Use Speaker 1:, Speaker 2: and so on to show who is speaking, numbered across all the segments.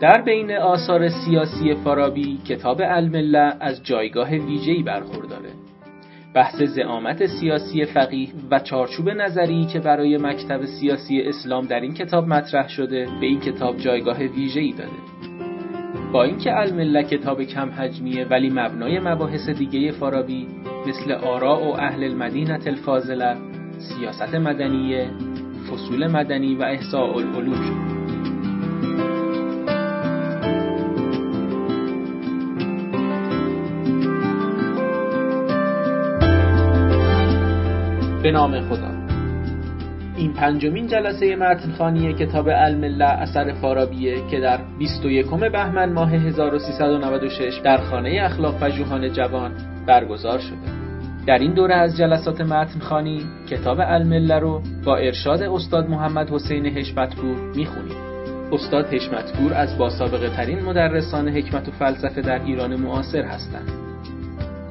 Speaker 1: در بین آثار سیاسی فارابی کتاب المله از جایگاه ویژه‌ای برخورداره. بحث زعامت سیاسی فقیه و چارچوب نظری که برای مکتب سیاسی اسلام در این کتاب مطرح شده به این کتاب جایگاه ویژه‌ای داده. با اینکه المله کتاب کم حجمیه ولی مبنای مباحث دیگه فارابی مثل آراء و اهل المدینه الفاضله سیاست مدنیه فصول مدنی و احساء العلوم. به نام خدا. این پنجمین جلسه متنخانی کتاب المله اثر فارابیه که در 21 بهمن ماه 1396 در خانه اخلاق پژوهان جوان برگزار شده. در این دوره از جلسات متنخانی کتاب المله رو با ارشاد استاد محمد حسین حشمتپور می‌خونیم. استاد حشمتپور از باسابقه ترین مدرسان حکمت و فلسفه در ایران معاصر هستند.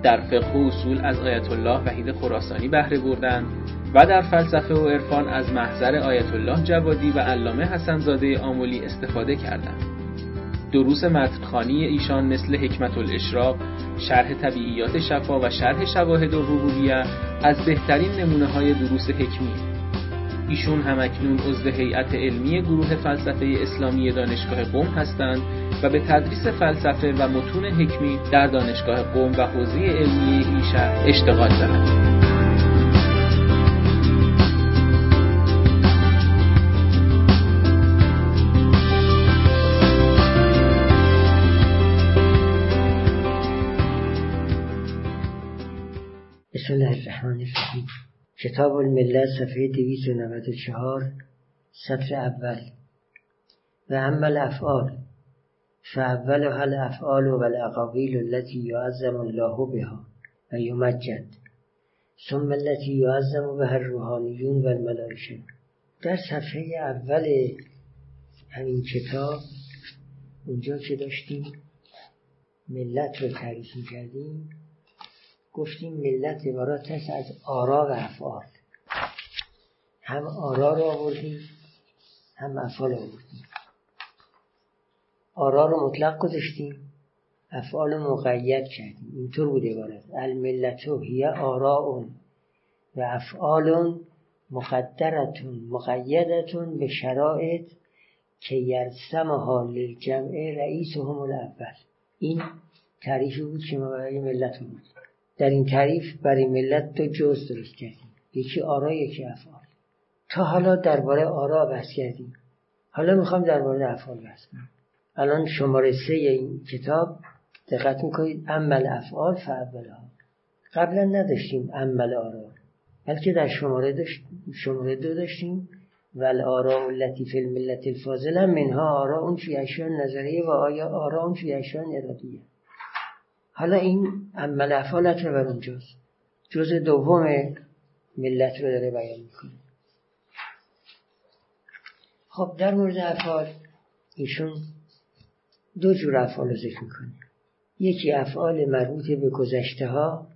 Speaker 1: در فقه و اصول از آیت الله وحید خراسانی بهره بردند و در فلسفه و عرفان از محضر آیت الله جوادی و علامه حسنزاده آمولی استفاده کردند. دروس متنخانی ایشان مثل حکمت الاشراق، شرح طبیعیات شفا و شرح شواهد الربوبیه از بهترین نمونه های دروس حکمی ایشون همکنون عضو هیئت علمی گروه فلسفه اسلامی دانشگاه قم هستند و به تدریس فلسفه و متون حکمی در دانشگاه قم و حوزه علمی این اشتغال دارند.
Speaker 2: بسم الله کتاب الملت صفحه 294 سطر اول. و اما الافعال. فاولها الافعال و الاقاویل التي يعظم الله بها و یمجد. ثم التي يعظم بها الروحانیون و در صفحه اول همین کتاب اونجا که داشتیم ملت رو تعریف کردیم گفتیم ملت عبارت است از آرا و افعال. هم آرا رو آوردیم هم افعال آوردیم. آرا رو مطلق گذاشتیم افعال مقید کردیم. اینطور بود عبارت. الملت هی آراء و افعال مقدرتون مقیدتون به شرایط که یرسمها للجمع رئیسهم الاول این تعریفی بود که برای ملت بود در این تعریف برای ملت دو جز درست کردیم. یکی آرا یکی افعال. تا حالا درباره آرا بحث کردیم. حالا می‌خوام درباره افعال بحث کنم. الان شماره سه این کتاب دقت می‌کنید. عمل افعال فعبل ها قبلا نداشتیم عمل آرا. بلکه در شماره, داشت شماره دو داشتیم. و الارا التي فی الملت الفاضل منها آرا اون فی اشیاء نظریه و آیا آرا اون فی اشیاء ارادیه. حالا این عمل افعالت رو بر اونجاست. جز دوم ملت رو داره بیان می‌کنه. خب در مورد افعال ایشون دو جور افعال رو ذکر می‌کنه. یکی افعال مربوط به گذشته ها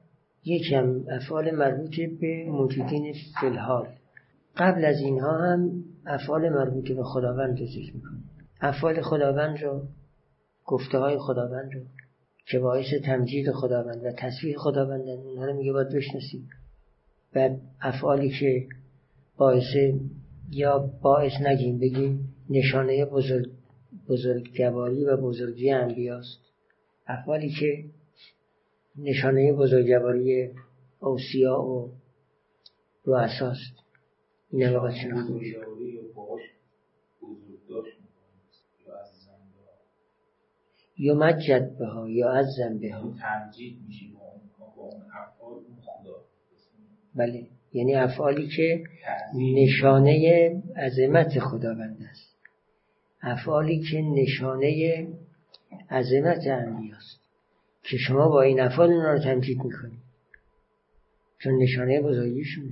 Speaker 2: یکی هم افعال مربوط به موجودین فلحال قبل از اینها هم افعال مربوط به خداوند رو ذکر می‌کنه. افعال خداوند رو گفته های خداوند رو که باعث تمجید خداوند و تصویر خداوند اونها رو میگه باید بشناسیم. و افعالی که باعث یا باعث نگیم بگیم نشانه بزرگ بزرگواری و بزرگی انبیاست. افعالی که نشانه بزرگواری اوسیا و رؤساست. این هم باید یا مجد به ها یا عزم به ها بله. یعنی افعالی که نشانه عظمت خداوند است. افعالی که نشانه عظمت انبیاست. که شما با این افعال اونا رو تمجید می‌کنید چون نشانه بزرگیشونه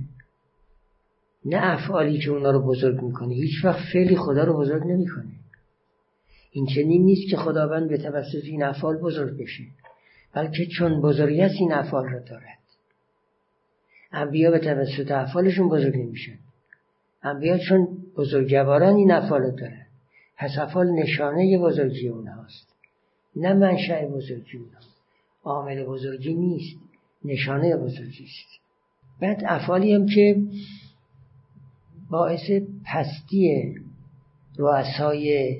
Speaker 2: نه افعالی که اونا رو بزرگ می‌کنه هیچ وقت فعلی خدا رو بزرگ نمی‌کنه این چنین نیست که خداوند به توسط این افعال بزرگ بشه بلکه چون بزرگیت این افعال را دارد. انبیا به توسط افعالشون بزرگ نمیشن. انبیا چون بزرگواران این افعال را دارد پس افعال نشانه بزرگی اونهاست. نه منشأ بزرگی اونها عامل بزرگی نیست. نشانه بزرگی است. بعد افعالی هم که باعث پستی رؤسای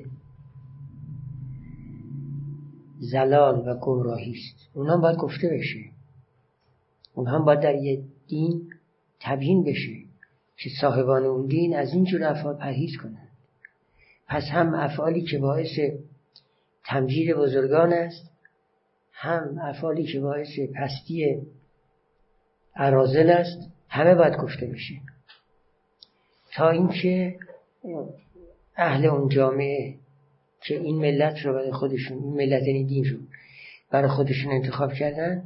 Speaker 2: زلال و گمراهی است. اونها باید گفته بشه. اونها باید در یه دین تبیین بشه که صاحبان اون دین از این جور افعال پرهیز کنند. پس هم افعالی که باعث تمجید بزرگان است هم افعالی که باعث پستی عرازل است همه باید گفته بشه. تا اینکه اهل اون جامعه که این ملت رو برای خودشون این ملت یعنی دین رو برای خودشون انتخاب کردن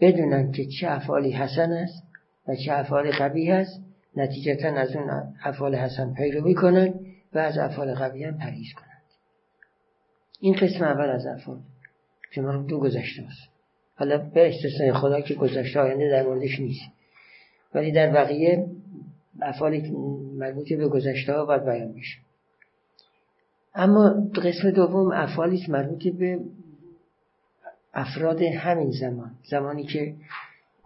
Speaker 2: بدونن که چه افعالی حسن است و چه افعال قبیه است. نتیجتا از اون افعال حسن پیروی کنن و از افعال قبیه هم پرهیز کنند این قسم اول از افعال که ما دو گذشته است. حالا به استثنای خدا که گذشته آینده در موردش نیست. ولی در بقیه افعالی مربوط به گذشته ها باید بیان بشه. اما قسم دوم افعالی مربوط به افراد همین زمان زمانی که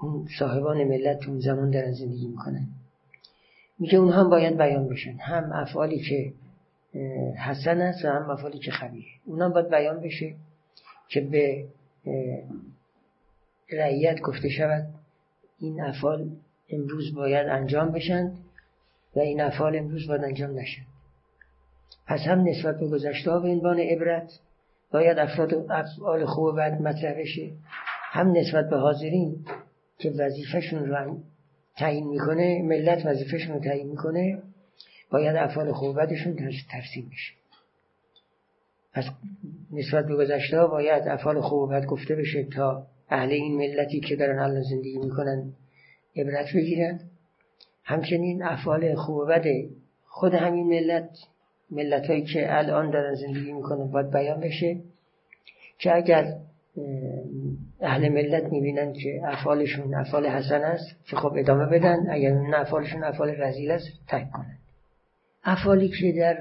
Speaker 2: اون صاحبان ملت اون زمان دارن زندگی می‌کنن. میگه اونها هم باید بیان بشن. هم افعالی که حسن است و هم افعالی که خبیه. اونها باید بیان بشه که به رعیت گفته شود. این افعال امروز باید انجام بشن و این افعال امروز باید انجام نشن پس هم نسبت به گذشته به عنوان عبرت باید افراد افعال خوب و بد مطرح هم نسبت به حاضرین که وظیفهشون رو تعیین می‌کنه ملت وظیفهشون رو تعیین می‌کنه باید افعال خوب و بدشون ترسیم بشه. پس نسبت به گذشته باید افعال خوب و بد گفته بشه تا اهل این ملتی که دارن الان زندگی می‌کنن عبرت بگیرن. همچنین افعال خوب و بد خود همین ملت ملت هایی که الان دارن زندگی می‌کنن باید بیان بشه. که اگر اهل ملت می‌بینن که افعالشون افعال حسن است که خب ادامه بدن اگر نه افعالشون افعال رزیل است تک کنن. افعالی که در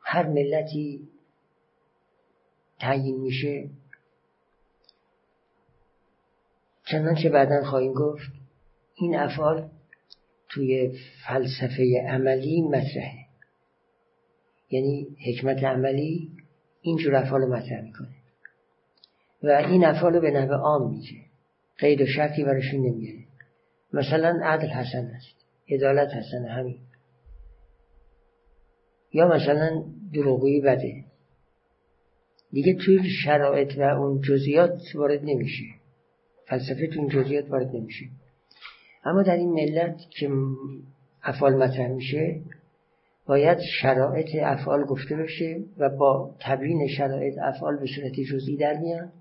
Speaker 2: هر ملتی تعیین میشه چنانچه بعدا خواهیم گفت این افعال توی فلسفه عملی مطرحه. یعنی حکمت عملی اینجور افعال رو مطرح می‌کنه. و این افعال رو به نحو عام میگه. قید و شرطی براشون نمیاره مثلا عدل حسن است. عدالت حسن همین. یا مثلا دروغویی بده. دیگه توی شرایط و اون جزئیات وارد نمیشه. فلسفه تو این جزئیات وارد نمیشه. اما در این ملت که افعال مطرح میشه باید شرایط افعال گفته بشه و با تبیین شرایط افعال به صورت جزئی در میان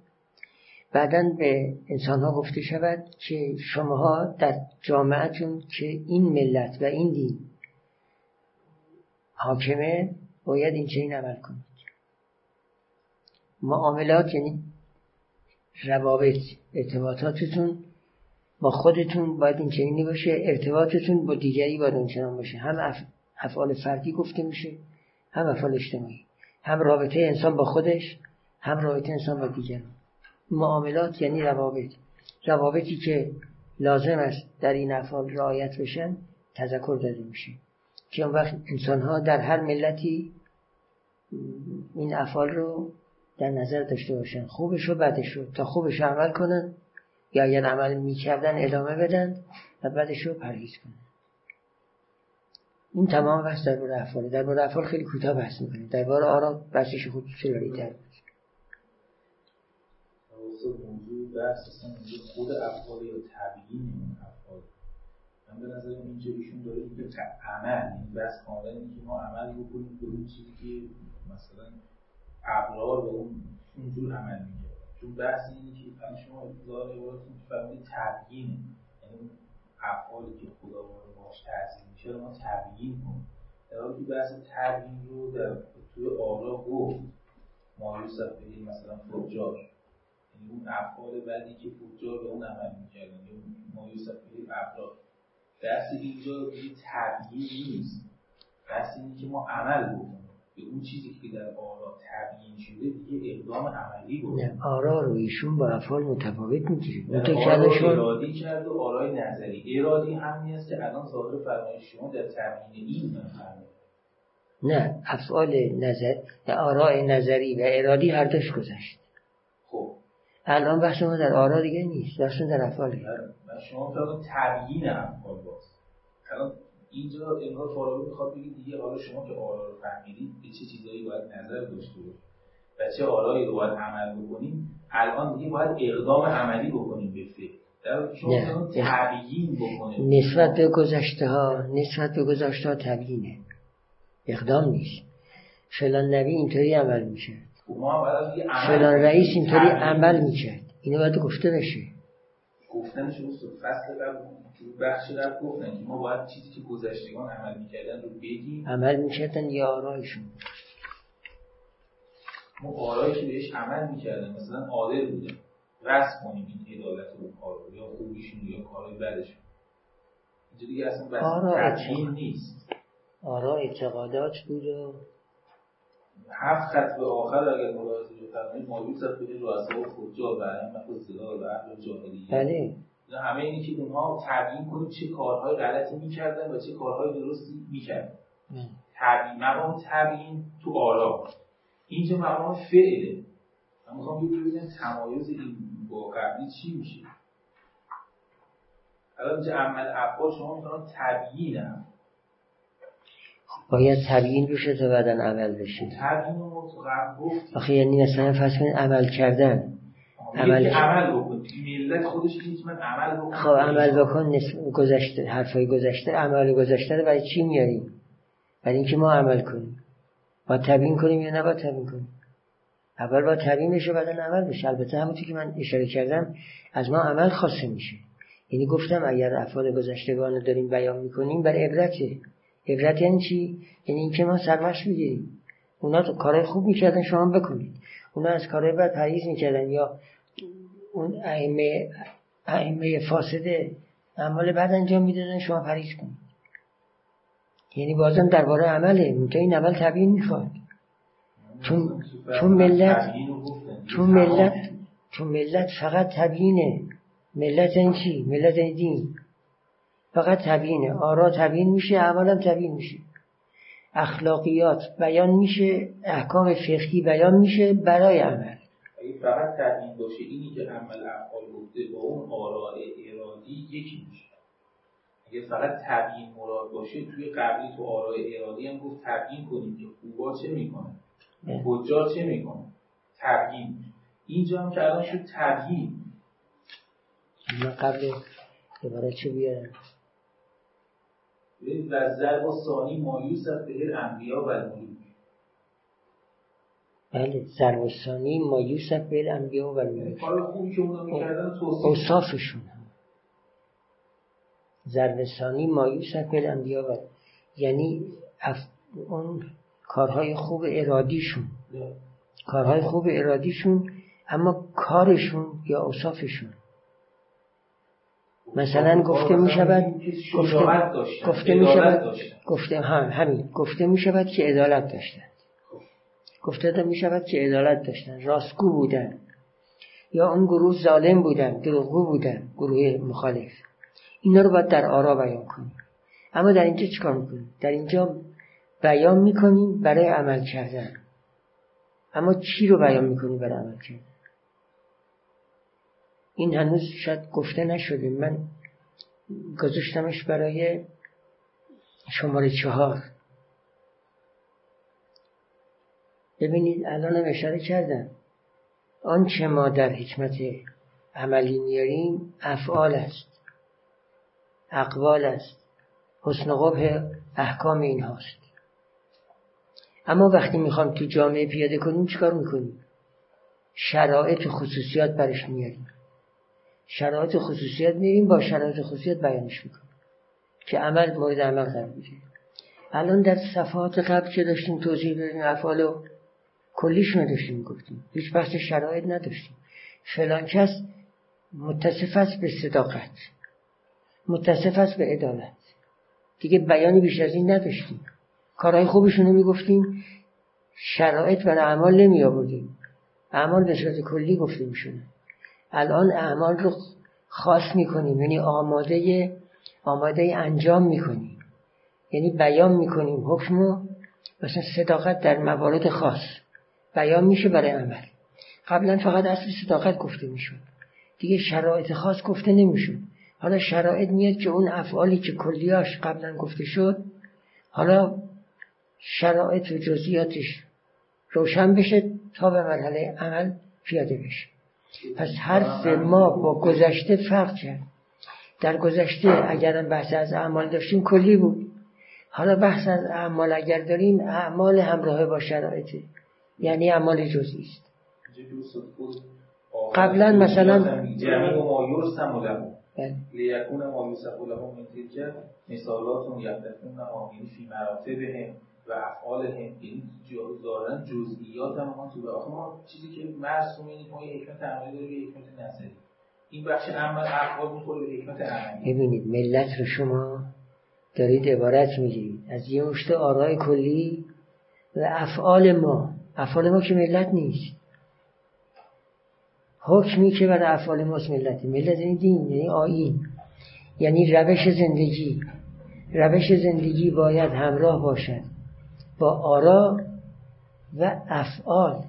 Speaker 2: بعدا به انسان ها گفته شود که شماها در جامعتون که این ملت و این دین حاکمه باید این چنین عمل کنید. معاملات یعنی روابط ارتباطاتتون با خودتون باید این چنینی باشه ارتباطتون با دیگری باید اون باشه. هم افعال فردی گفته میشه هم افعال اجتماعی هم رابطه انسان با خودش هم رابطه انسان با دیگران. معاملات یعنی روابط. روابطی که لازم است در این افعال رعایت بشن تذکر داده میشه. که اون وقت انسان ها در هر ملتی این افعال رو در نظر داشته باشن. خوبش و بدش رو. تا خوبش عمل کنن یا اگر عمل می‌کردن ادامه بدن و بدش رو پرهیز کنن. این تمام بحث در باره افعال در باره افعال خیلی کوتاه بحث می‌کنیم. در باره آرا بحثش خود خیلی تر
Speaker 3: خود افعال یا تبیین افعال من به نظر اینجا ایشون داره که عمل این بحث کاملا اینه که ما عمل بکنیم به اون چیزی که مثلا ابرار به اون اونجور عمل میگه. چون بحث اینه که شما ابتدار عبارتون فرمودید تبیین یعنی افعالی که خدا باش تعظیم میشه ما تبیین کنیم. در حالی که بحث تبیین رو در توی آرا گفت ما یوسف مثلا فجار یعنی اون افعال بعدی که فجار به اون عمل می‌کردن یا ما یوسف افراد دست اینجا تبیین نیست. دست اینه که ما عمل بکنیم. به اون چیزی که در آرا تبیین شده دیگه اقدام عملی بود.
Speaker 2: آرا رو ایشون با افعال متفاوت می‌گیره.
Speaker 3: آرا ارادی کرد و آرای نظری ارادی همین است که الان ظاهر فرمایش شما در تبیین این
Speaker 2: نه افعال نظر آراء نظری و ارادی هر دوش گذشت.
Speaker 3: خب.
Speaker 2: الان بحث ما در آرا دیگه نیست بحث در افعاله.
Speaker 3: و شما فرض تبیین افعال باز. الان اینجا انگار فارابی می‌خواد بگید دیگه حالا شما که آرا رو فهمیدید به چه چیزایی باید نظر داشته باشید؟ و چه آرایی رو باید عمل بکنیم؟ الان دیگه باید اقدام عملی بکنیم به فکر. تبیین بکنیم
Speaker 2: نسبت به گذشته ها نسبت به گذشته ها تبیینه. اقدام نیست. فلان نبی اینطوری عمل میشه فلان رئیس اینطوری عمل می‌کرد. اینو باید گفته بشه.
Speaker 3: گفتنش فصل قبل بخش قبل گفتن که ما باید چیزی که گذشتگان عمل می‌کردن رو بگیم.
Speaker 2: عمل می‌کردن یا آرایشون؟
Speaker 3: ما آرایی که بهش عمل می‌کردن مثلا عادل بوده رسم کنیم این عدالت رو کار یا خوبیشون یا کارهای بدشون. اینجا دیگه اصلا بس نیست.
Speaker 2: آرا اعتقادات بود و
Speaker 3: هفت خط به آخر اگر ملاحظه رو فرمایید مایوس از خود رؤسا و فجار و ائمه الزلال و اهل جاهلیه
Speaker 2: بله.
Speaker 3: همه اینی که اونها تبیین کنیم چه کارهای غلطی می‌کردن و چه کارهای درستی می‌کردن. تبیین مقام تبیین تو آرا. اینجا مقام فعله. من می‌خوام ببینم تمایز این با قبلی چی میشه. الان اینجا عمل افعال شما می‌تونم تبیینم
Speaker 2: باید تبیین بشه تا بعدا عمل بشه
Speaker 3: تبیین رو
Speaker 2: آخه یعنی مثلا فرض کنید عمل کردن.
Speaker 3: عمل عمل بکن. ملت خودش من عمل بکن.
Speaker 2: خب عمل بکن گذشته حرفای گذشته عمل گذشته رو برای چی میاریم؟ برای اینکه ما عمل کنیم. با تبیین کنیم یا نباید تبیین کنیم؟ اول با تبیین بشه بعدا عمل بشه. البته همونطور که من اشاره کردم از ما عمل خاصه میشه. یعنی گفتم اگر افعال گذشتگان رو داریم بیان می‌کنیم برای عبرته. عبرت یعنی چی؟ یعنی اینکه ما سرمش بگیریم اونا تو کارهای خوب می‌کردن شما بکنید. اونا از کارهای بد پرهیز می‌کردن یا اون ائمه ائمه فاسده اعمال بد انجام می‌دادن شما پرهیز کنید یعنی بازم درباره عمله. منتها این عمل تبیین می‌خواد. چون چون ملت چون ملت چون ملت فقط تبیینه. ملت این چی؟ ملت این دین. فقط تبیینه. آرا تبیین میشه اعمالم تبیین میشه. اخلاقیات بیان میشه احکام فقهی بیان میشه برای عمل.
Speaker 3: اگه فقط تبیین باشه اینی که عمل افعال گفته با اون آراء ارادی یکی میشه. اگه فقط تبیین مراد باشه توی قبلی تو آراء ارادی هم گفت تبیین کنیم که خوبا چه می‌کنه؟ حجا چه می‌کنه؟ تبیین اینجا هم که الان شد تبیین
Speaker 2: قبل دوباره چه بیارم
Speaker 3: و ضرب و ثانی مایوس از به انبیا و
Speaker 2: بله ضرب و ثانی مایوس از به انبیا و
Speaker 3: می‌کردن
Speaker 2: اوصافشون. ضرب ثانی مایوس از به انبیا و یعنی اف... اون کارهای خوب ارادیشون. کارهای خوب ارادیشون اما کارشون یا اوصافشون. مثلا گفته می شود گفته, گفته می شود گفته هم همین. گفته می شود که عدالت داشتند گفته می شود که عدالت داشتند راستگو بودن. یا اون گروه ظالم بودن دروغگو بودن گروه مخالف. اینا رو باید در آرا بیان کنیم. اما در اینجا چیکار می‌کنیم؟ در اینجا بیان می‌کنیم برای عمل کردن. اما چی رو بیان می‌کنیم برای عمل کردن؟ این هنوز شاید گفته نشده من گذاشتمش برای شماره چهار. ببینید الان اشاره کردم. آنچه ما در حکمت عملی میاریم افعال است اقوال است حسن قبح احکام این هاست. اما وقتی می‌خوام تو جامعه پیاده کنیم چیکار می‌کنیم؟ شرایط خصوصیات برش میاریم. شرایط خصوصیت میریم با شرایط خصوصیت بیانش می‌کنیم که عمل مورد عمل قرار می‌گیره. الان در صفحات قبل که داشتیم توضیح بدیم افعال و کلیشون داشتیم گفتیم هیچ بحث شرایط نداشتیم. فلان کس متصف است به صداقت. متصف است به عدالت. دیگه بیانی بیش از این نداشتیم. کارهای خوبشون رو می‌گفتیم. شرایط برای اعمال نمی آوردیم اعمال به صورت کلی گفته میشونه الان اعمال رو خاص می‌کنیم. یعنی آماده آماده انجام می‌کنیم. یعنی بیان می‌کنیم حکم مثلا صداقت در موارد خاص. بیان میشه برای عمل قبلا فقط اصل صداقت گفته می‌شد. دیگه شرایط خاص گفته نمی‌شد. حالا شرایط میاد که اون افعالی که کلیاش قبلا گفته شد حالا شرایط و جزئیاتش روشن بشه تا به مرحله عمل پیاده بشه. پس حرف ما با گذشته فرق کرد. در گذشته اگر بحث از اعمال داشتیم کلی بود. حالا بحث از اعمال اگر داریم اعمال همراه با شرایطه. یعنی اعمال جزئی است قبلا مثلا
Speaker 3: جمعی و ما یرسم له لیکون ما یوسف له من تلک مثالات یفتفون آمینی فی مراتبهم و افعال هم یعنی دارن جزئیات هم ما تو به ما چیزی که مرسوم اینه ما حکمت عملی داره یه حکمت نظری این بخش عمل افعال می‌خوره به حکمت عملی
Speaker 2: ببینید ملت رو شما دارید عبارت می‌گیرید از یه مشت آرای کلی و افعال ما افعال ما که ملت نیست. حکمی که برای افعال ماست ملت ملت یعنی دین یعنی آین یعنی روش زندگی. روش زندگی باید همراه باشد. با آرا و افعال.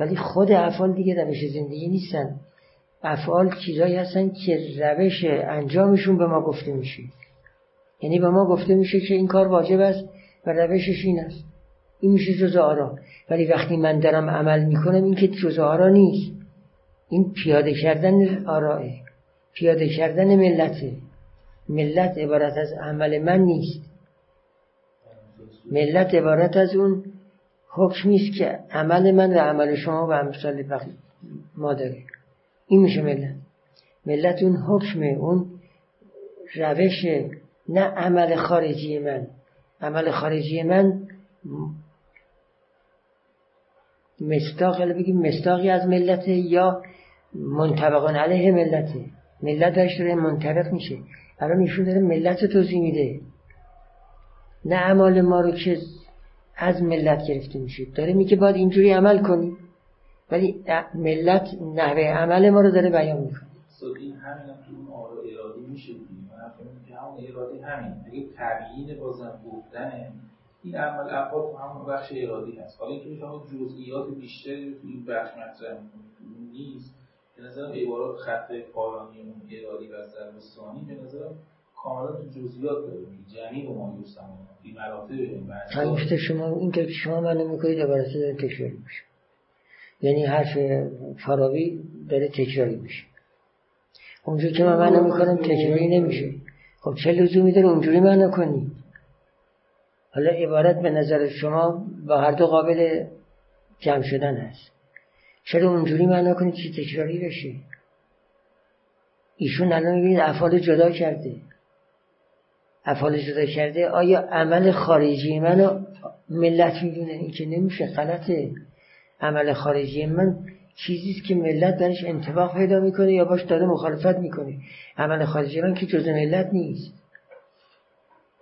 Speaker 2: ولی خود افعال دیگه روش زندگی نیستن. افعال چیزایی هستن که روش انجامشون به ما گفته میشه. یعنی به ما گفته میشه که این کار واجب است و روشش این است. این میشه جز آرا ولی وقتی من دارم عمل می‌کنم این که جز آرا نیست. این پیاده کردن آراه پیاده کردن ملته. ملت عبارت از عمل من نیست. ملت عبارت از اون حکمی است که عمل من و عمل شما و امثال ما داره این میشه ملت. ملت اون حکمه اون روش نه عمل خارجی من. عمل خارجی من مستاق بگیم مستاقی از ملت یا منطبقان علیه ملته ملت داشت داره منطبق میشه. الان ایشون داره ملت توضیح میده. نه اعمال ما رو که از ملت گرفته میشه. داره میگه باید اینجوری عمل کنی. ولی ملت نحوه عمل ما رو داره بیان می‌کنه.
Speaker 3: این همین هم تو اون آرا ارادی میشه من که همون ارادی همین. اگه تبیین بازم گفتن این عمل تو همون بخش ارادی هست. حالا اینکه شما جزئیات بیشتری تو این بخش مطرح نیست. به نظرم عبارات خط پایانی اون ارادی و ضرب به نظرم کاملا تو جزئیات داره. جمعی و ما بی مراتب
Speaker 2: این شما این که شما منو می‌کنید عبارت داره تکراری میشه. یعنی حرف فراوی داره تکراری میشه. اونجوری که من منو می‌کنم تکراری نمیشه. خب چه لزومی داره اونجوری منو کنی؟ حالا عبارت به نظر شما با هر دو قابل جمع شدن هست چرا اونجوری معنا کنید که تکراری بشه ایشون الان می‌بینید افعال جدا کرده. افعال جدا کرده آیا عمل خارجی منو ملت می‌دونه؟ این که نمیشه غلطه. عمل خارجی من چیزیست که ملت درش انتباق پیدا می‌کنه یا باش داره مخالفت می‌کنه. عمل خارجی من که جز ملت نیست.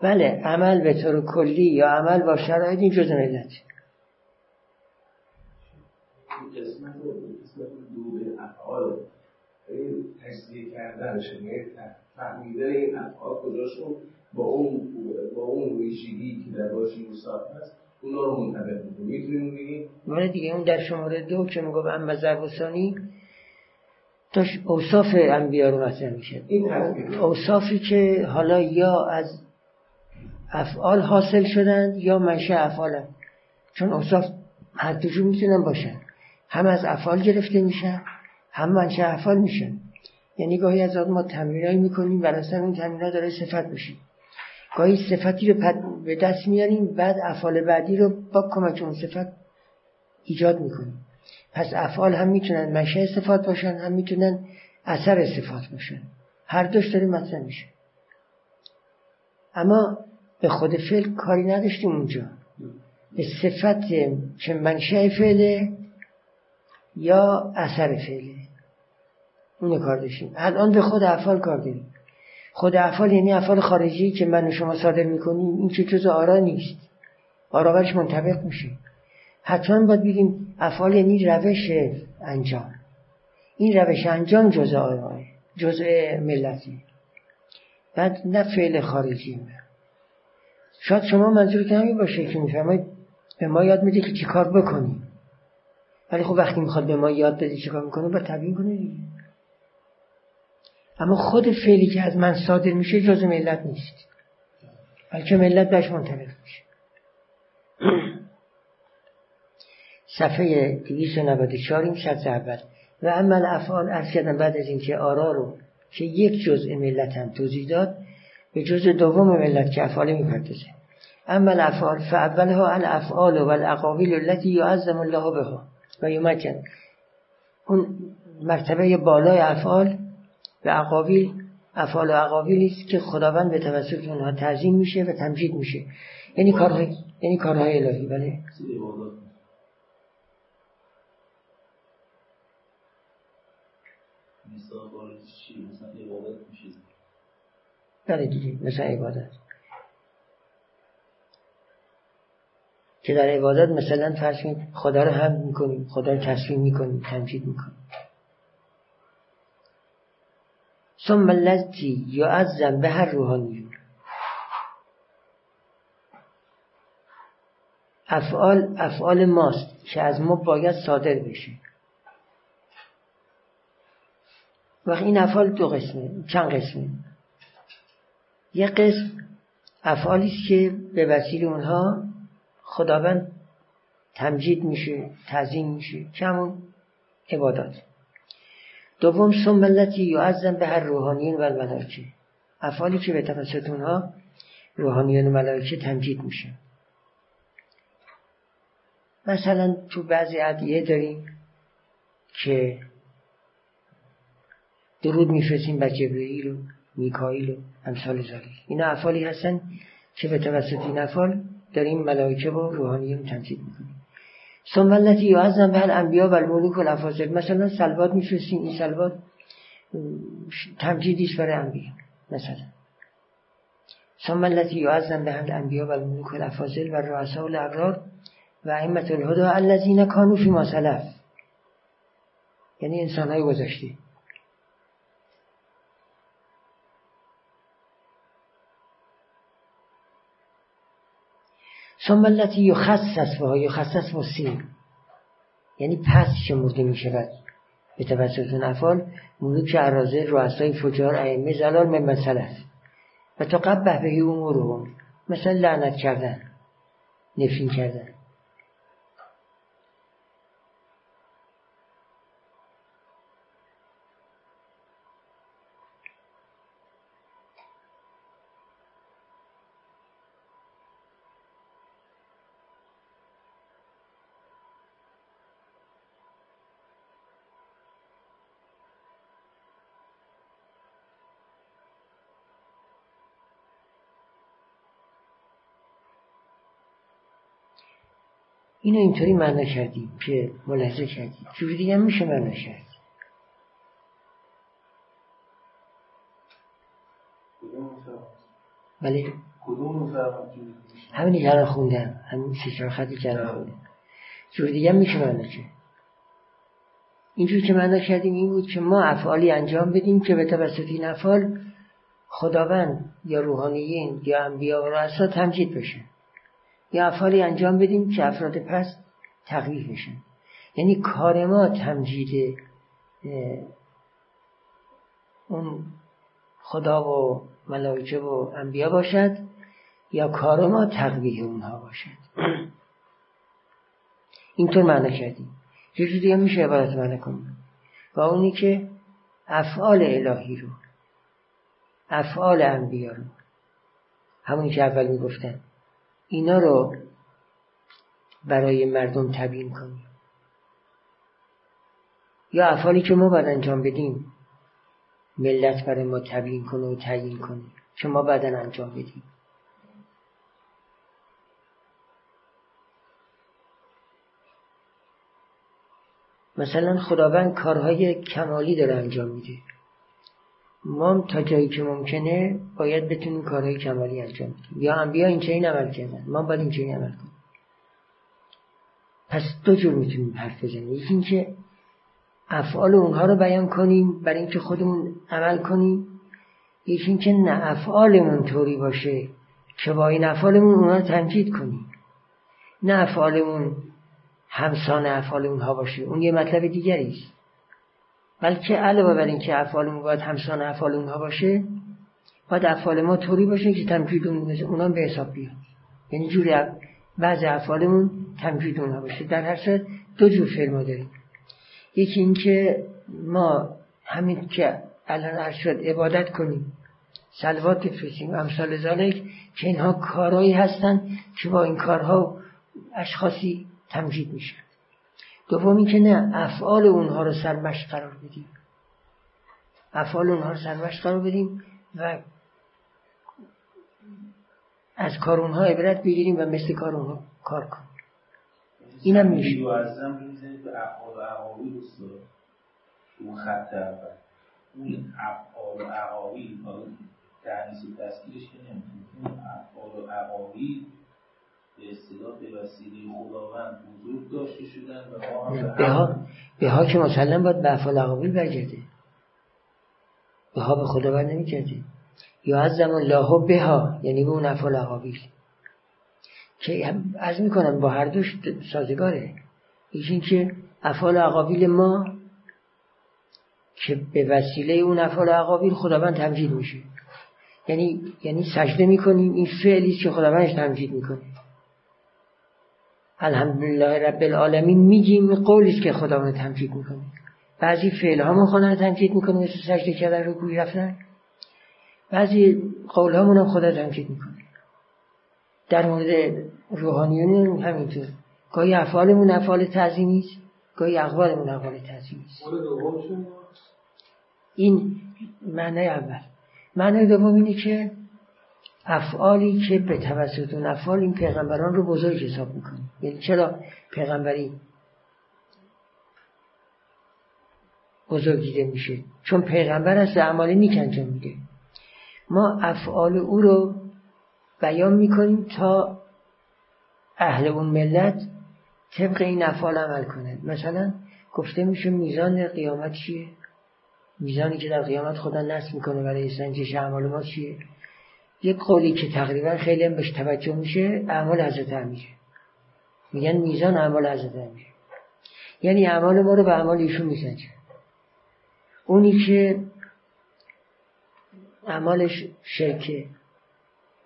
Speaker 2: بله عمل به طور کلی یا عمل با شرایط این جز ملت.
Speaker 4: قسمت دو به افعال تجزیه کردنش یعنی فهمیدن این افعال کجاشون با اون با اون ویژگی که در باش یوسف هست اونا رو منطبق می‌کنه. می‌تونیم بگیم
Speaker 2: ولی دیگه اون در شماره دو که میگه اما ضربسانی داشت اوصاف انبیا رو مطرح میشه اوصافی که حالا یا از افعال حاصل شدند یا منشه افعالن. چون اوصاف هر دوشون می‌تونن باشن. هم از افعال گرفته میشن هم منشه افعال میشن. یعنی گاهی از ما تمرینایی می‌کنیم و اصلا اون تمرین داره صفت میشه. گاهی صفتی رو به دست میاریم بعد افعال بعدی رو با کمک اون صفت ایجاد می‌کنیم. پس افعال هم می‌تونن منشه صفات باشن هم می‌تونن اثر صفات باشن. هر دوش داره مطرح میشه. اما به خود فعل کاری نداشتیم اونجا. به صفت که منشه فعله یا اثر فعله. اون کار داشتیم. الان به خود افعال کار داریم. خود افعال یعنی افعال خارجی که من و شما صادر می‌کنیم این که جز آرا نیست. آرا برش منطبق میشه. حتما باید بگیم افعال یعنی روش انجام. این روش انجام جزء آرائه جزء ملتی. بعد نه فعل خارجی. شاید شما منظور همین باشه که میفرمایید به ما یاد میده که چیکار بکنیم ولی خب وقتی می‌خواد به ما یاد بده چیکار می‌کنه با تبیین کنه دیگه. اما خود فعلی که از من صادر میشه جز ملت نیست. بلکه ملت بهش منطبق میشه. صفحه 294 این شرط اول. و عمل افعال کردم بعد از اینکه آرا رو که یک جزء ملت هم توضیح داد به جزء دوم ملت که افعال می‌پردازه اما الافعال فاولها الافعال و الاقاویل التي یعظم الله بها و یمکن. اون مرتبه بالای افعال و اقاویل افعال و اقاویلی است که خداوند به توسط اونها تعظیم میشه و تمجید میشه. یعنی کارهای یعنی کارهای الهی بله؟ بله دیگه مثل عبادت. که در عبادت مثلا فرض خدا رو هم می‌کنیم خدا رو تسلیم می‌کنیم تمجید می‌کنیم. ثم الذی یعظم به هر روحانیون افعال افعال ماست که از ما باید صادر بشه. و این افعال دو قسمه چند قسمه؟ یه قسم افعالی است که به وسیله اونها خداوند تمجید میشه تعظیم میشه کمون عبادات. دوم سنبلتی یعظم به هر روحانیون و ملائکه افعالی که به توسط اونها روحانیون و ملائکه تمجید میشه. مثلا تو بعضی عدیه داریم که درود میفرستیم بر جبرئیل و میکائیل و امثال ذالک اینا افعالی هستن که به توسط این افعال داریم ملائکه و روحانیون تمجید می‌کنیم. ثم التي يعظم بها الأنبياء و الملوك و الأفاضل. مثلا صلوات میفرستیم. این صلوات تمجیدیش برای انبیا مثلا. ثم التي يعظم بها الأنبياء و الملوك و الأفاضل و رؤساء و و أئمة الهدى الذين كانوا في ما سلف. یعنی انسان های گذشته. ثم التي یخصص بها یخصص با سین یعنی پس شمرده می شود. به توسط افعال ملوک عرازه رؤسای فجار ائمه زلال من مسلف و تا به امورهم مثل لعنت کردن نفین کردن. اینو اینطوری معنا کردیم که ملاحظه کردیم جوری دیگه هم میشه معنا کرد بله. همینی که خوندم. همین سه چهار خطی که خوندم. جوری دیگه هم میشه معنا کرد اینجوری که معنا کردیم این بود که ما افعالی انجام بدیم که به توسط این افعال خداوند یا روحانیین یا انبیا و رؤسا تمجید بشه. یا افعالی انجام بدیم که افراد پس تقویح بشن. یعنی کار ما تمجید اون خدا و ملائکه و انبیا باشد یا کار ما تقویح اونها باشد. اینطور معنا کردیم. یه دیگه میشه عبارت معنا کنیم. و اونی که افعال الهی رو افعال انبیا رو همونی که اول می‌گفتن. اینا رو برای مردم تبیین کنیم. یا افعالی که ما باید انجام بدیم ملت برای ما تبیین کنه و تعیین کنه که ما بعدا انجام بدیم. مثلا خداوند کارهای کمالی داره انجام میده. ما تا جایی که ممکنه باید بتونیم کارهای کمالی انجام بدیم. یا انبیا این عمل کردن ما باید این عمل کنیم. پس دو جور می‌تونیم حرف بزنیم. یکی اینکه افعال اونها رو بیان کنیم برای اینکه خودمون عمل کنیم. یکی اینکه نه افعالمون طوری باشه که با این افعالمون اونها رو کنیم. نه افعالمون همسان افعال اونها باشه. اون یه مطلب دیگری است. بلکه علاوه بر اینکه افعالمون باید همسان افعال اونها باشه باید افعال ما طوری باشه که تمجید اونها به حساب بیاد یعنی جوری بعض افعالمون تمجید اونها باشه. در هر صورت دو جور فعل ما داریم. یکی اینکه ما همین که الان عرض شد عبادت کنیم سلوات بفرستیم امثال ذالک که اینها کارهایی هستن که با این کارها اشخاصی تمجید میشن. دوم اینکه نه افعال اونها رو سرمشق قرار بدیم. افعال اونها رو سرمشق قرار بدیم و از کار اونها عبرت بگیریم و مثل کار اونها کار کنیم. اینم میشه.
Speaker 3: اون خط اول. اون افعال و عقاوی تعنیس و تذکیرش که نمی‌تونیم اون افعال و عقاوی به به هم ها
Speaker 2: که مسلم باید به افعال عقاوی برگرده به ها به خداوند نمی‌کرده یا از زمان لاهو به ها یعنی به اون افعال عقاویل که از می‌کنم با هر دوش سازگاره. ایش این که افعال عقابیل ما که به وسیله اون افعال عقابیل خداوند تمجید میشه. یعنی یعنی سجده می‌کنیم این فعلی که خداوندش تمجید می‌کنه. الحمدلله رب العالمین میگیم قولی که خداوند تمجید می‌کنه. بعضی فعل همون خدا رو تمجید می‌کنه مثل سجده کردن رو گوی رفتن. بعضی قول همون هم خدا تمجید می‌کنه. در مورد روحانیون همینطور. گاهی افعالمون افعال تعظیمی است گاهی اقوالمون اقوال تعظیمی است این معنی اول. معنی دوم اینه که افعالی که به توسط اون افعال این پیغمبران رو بزرگ حساب می‌کنیم یعنی چرا پیغمبری بزرگ دیده میشه؟ چون پیغمبر از اعمال نیک انجام میده ما افعال او رو بیان می‌کنیم تا اهل اون ملت طبق این افعال عمل کنند. مثلا گفته میشه میزان قیامت چیه؟ میزانی که در قیامت خدا نصب می‌کنه برای سنجش اعمال ما چیه؟ یک قولی که تقریبا خیلی هم بهش توجه میشه اعمال حضرت میشه میگن میزان اعمال حضرت میشه یعنی اعمال ما رو به اعمال ایشون میسنجه. اونی که اعمالش شرکه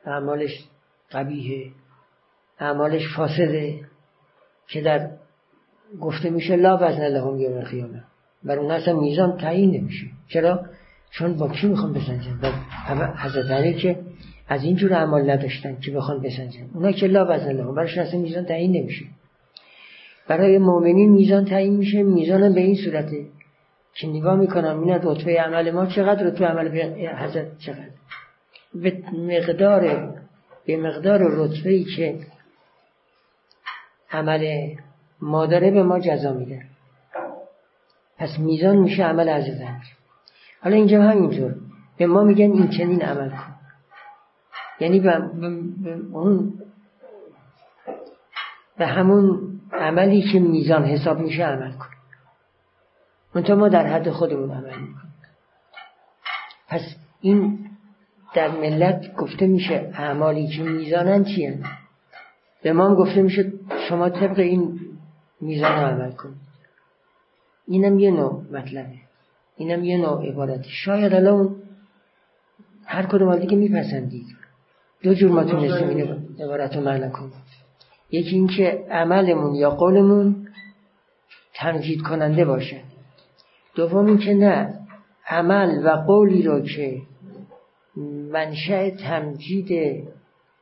Speaker 2: اعمالش قبیهه اعمالش فاسده که در گفته میشه لا بزن لهم یوم القیامه. بر اون اصلا میزان تعیین نمیشه. چرا؟ چون با کی می‌خوان بسنجن با حضرت علی که از اینجور اعمال نداشتن که بخوان بسنجن. اونا که لا بزن لهم برایشون اصلا میزان تعیین نمیشه. برای مؤمنین میزان تعیین میشه میزان به این صورته که نگاه می‌کنم این رتبه عمل ما چقدر رتبه عمل حضرت چقدر؟ به مقدار به مقدار رتبه ای که عمل مادره به ما جزا میده. پس میزان میشه عمل از حالا اینجا همینطور به ما میگن این چنین عمل کن. یعنی به, اون به همون عملی که میزان حساب میشه عمل کن. منتها ما در حد خودمون عمل می‌کنیم. پس این در ملت گفته میشه اعمالی که میزانن چیه؟ به ما گفته میشه شما طبق این میزان عمل کنید اینم یه نوع مطلبه. اینم یه نوع عبارتی شاید الان هر کدوم دیگه میپسندید. دو جور ما تونستیم این عبارت رو معنی کنیم. یکی اینکه عملمون یا قولمون تمجید کننده باشه. دوم اینکه نه عمل و قولی رو که منشأ تمجید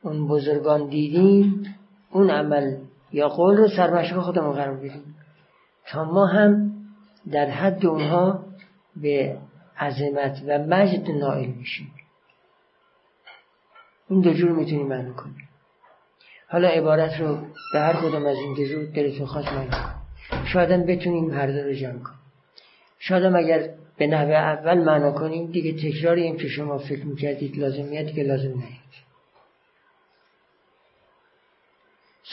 Speaker 2: اون بزرگان دیدیم اون عمل یا قول رو سرمشق خودمون قرار بدیم. تا ما هم در حد اونها به عظمت و مجد نائل میشیم. این دو جور می‌تونیم معنی کنیم. حالا عبارت رو به هر کدوم از این دو دلتون خواست معنی کنیم شاید بتونیم هر دو رو جمع کنیم. شاید اگر به نحوه اول معنا کنیم دیگه تکرار این که شما فکر می‌کردید لازم میاد که لازم نیاد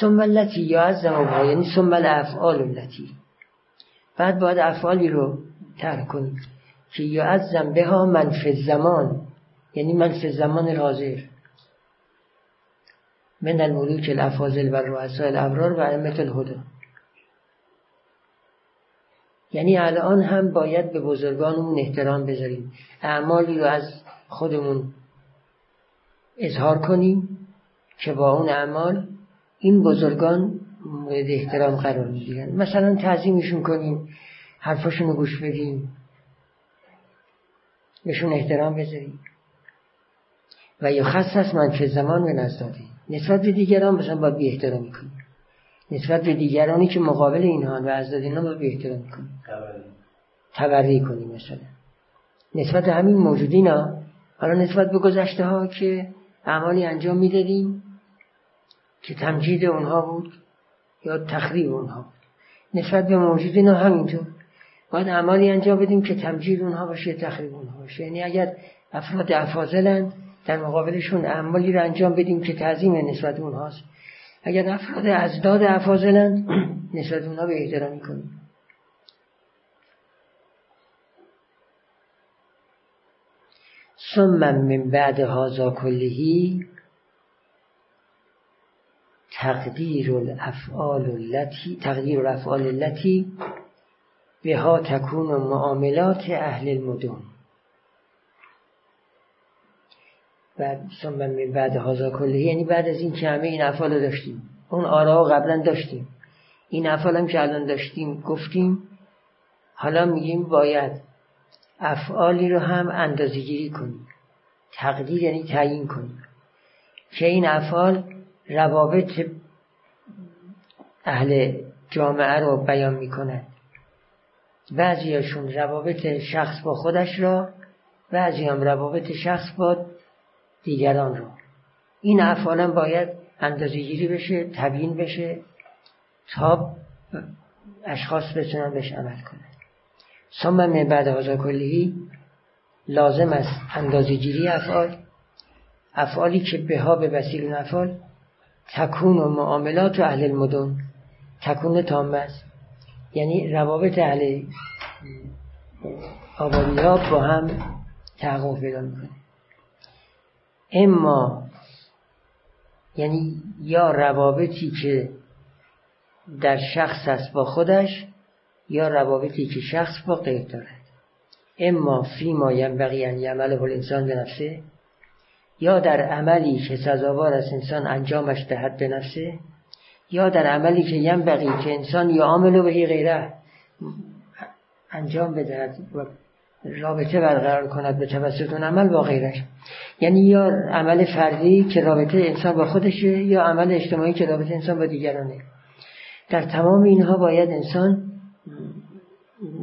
Speaker 2: ثم التي یعظم بها یعنی ثم الافعال التي. بعد باید افعالی رو ترک کنیم که یعظم بها منف زمان یعنی منف زمان الحاضر من الملوک الافاضل و رؤساء الابرار و ائمه الهدى. یعنی الان هم باید به بزرگانمون احترام بذاریم. اعمالی رو از خودمون اظهار کنیم که با اون اعمال این بزرگان مورد احترام قرار می‌گیرن. مثلا تعظیمشون کنیم حرفاشون رو گوش بدیم بهشون احترام بذاریم. و یا خصص من که زمان به نزداده نسبت به دیگران مثلا باید بی احترامی کنیم نسبت به دیگرانی که مقابل اینها و از اینا باید بی احترامی کنیم تبری. کنیم مثلا. نسبت به همین موجودین ها حالا نسبت به گذشته ها که اعمالی انجام می‌دادیم که تمجید اونها بود یا تخریب اونها نسبت به موجودین ها همینطور. باید اعمالی انجام بدیم که تمجید اونها باشه تخریب اونها باشه. یعنی اگر افراد افاضلن در مقابلشون اعمالی رو انجام بدیم که تعظیم نسبت اونهاست. اگر افراد ازداد افاضلن نسبت اونها به احترامی کنیم. ثم من بعد هذا کلهی تقدیر الافعال التي تقدیر الافعال التي بها تکون معاملات اهل المدن. بعد ثم من بعد هذا کلهی یعنی بعد از این که همه این افعال داشتیم. اون آرا قبلا داشتیم. این افعال هم که الان داشتیم گفتیم حالا میگیم باید افعالی رو هم اندازه گیری کنیم. تقدیر یعنی تعیین کنیم. که این افعال روابط اهل جامعه رو بیان می‌کنند بعضیاشون روابط شخص با خودش را بعضی هم روابط شخص با دیگران رو. این افعال باید اندازه گیری بشه تبیین بشه تا اشخاص بتونن بهش عمل کنن. ثم من بعد هذا کلیهی لازم است اندازه گیری افعال. افعالی که به ها به وسیل افعال تکون و معاملات و اهل المدن. تکون تام است. یعنی روابط اهل آبادی ها با هم تحقق پیدا می‌کنه. اما یعنی یا روابطی که در شخص است با خودش یا روابطی که شخص با غیر دارد. اما فی ما ینبغی ان یعمله الانسان به نفسه یا در عملی که سزاوار است انسان انجامش دهد به نفسه یا در عملی که ینبغی که انسان یا عامل بهی غیره انجام بدهد و رابطه برقرار کند به توسط اون عمل با غیرش یعنی یا عمل فردی که رابطه انسان با خودشه یا عمل اجتماعی که رابطه انسان با دیگرانه. در تمام اینها باید انسان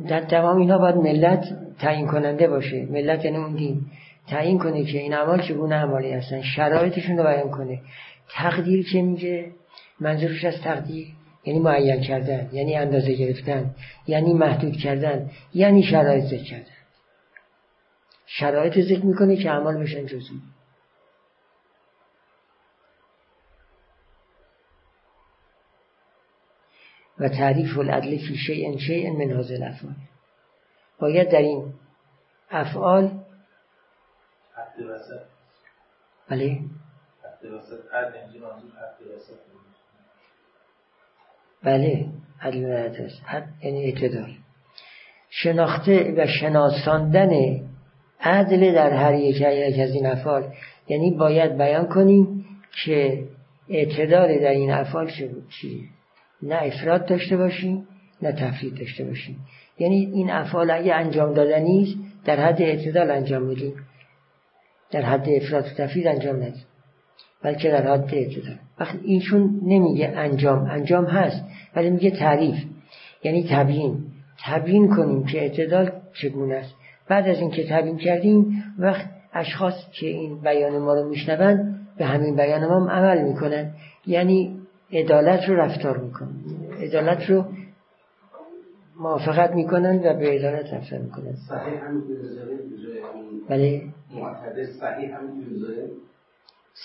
Speaker 2: در تمام اینها باید ملت تعیین کننده باشه. ملت یعنی اون دین. تعیین کنه که این اعمال چگونه اعمالی هستن. شرایطشون رو بیان کنه. تقدیر که میگه منظورش از تقدیر. یعنی معین کردن. یعنی اندازه گرفتن. یعنی محدود کردن. یعنی شرایط کردن. شرایط ذکر می‌کنه که اعمال بشن جزئی. و تعریف العدل فی شیء شیء من هذه الافعال. باید در این افعال بله. بله. عدل است یعنی اعتدال. شناخته و شناساندن عدل در هر یک از این افعال. یعنی باید بیان کنیم که اعتدال در این افعال چیه نه افراد داشته باشیم نه تفرید داشته باشیم. یعنی این افعال اگه انجام دادنی است در حد اعتدال انجام میدیم. در حد افراد و تفرید انجام ندیم. بلکه در حد اعتدال. وقتی اینشون نمیگه انجام. انجام هست ولی میگه تعریف. یعنی تبیین. تبیین کنیم که اعتدال چگونه است. بعد از اینکه تبیین کردیم وقت اشخاص که این بیان ما رو میشنون به همین بیان ما عمل می‌کنن. یعنی عدالت رو رفتار می‌کنن. عدالت رو موافقت می‌کنن و به عدالت رفتار می‌کنن.
Speaker 4: صحیح هم
Speaker 2: بله.
Speaker 4: صحیح هم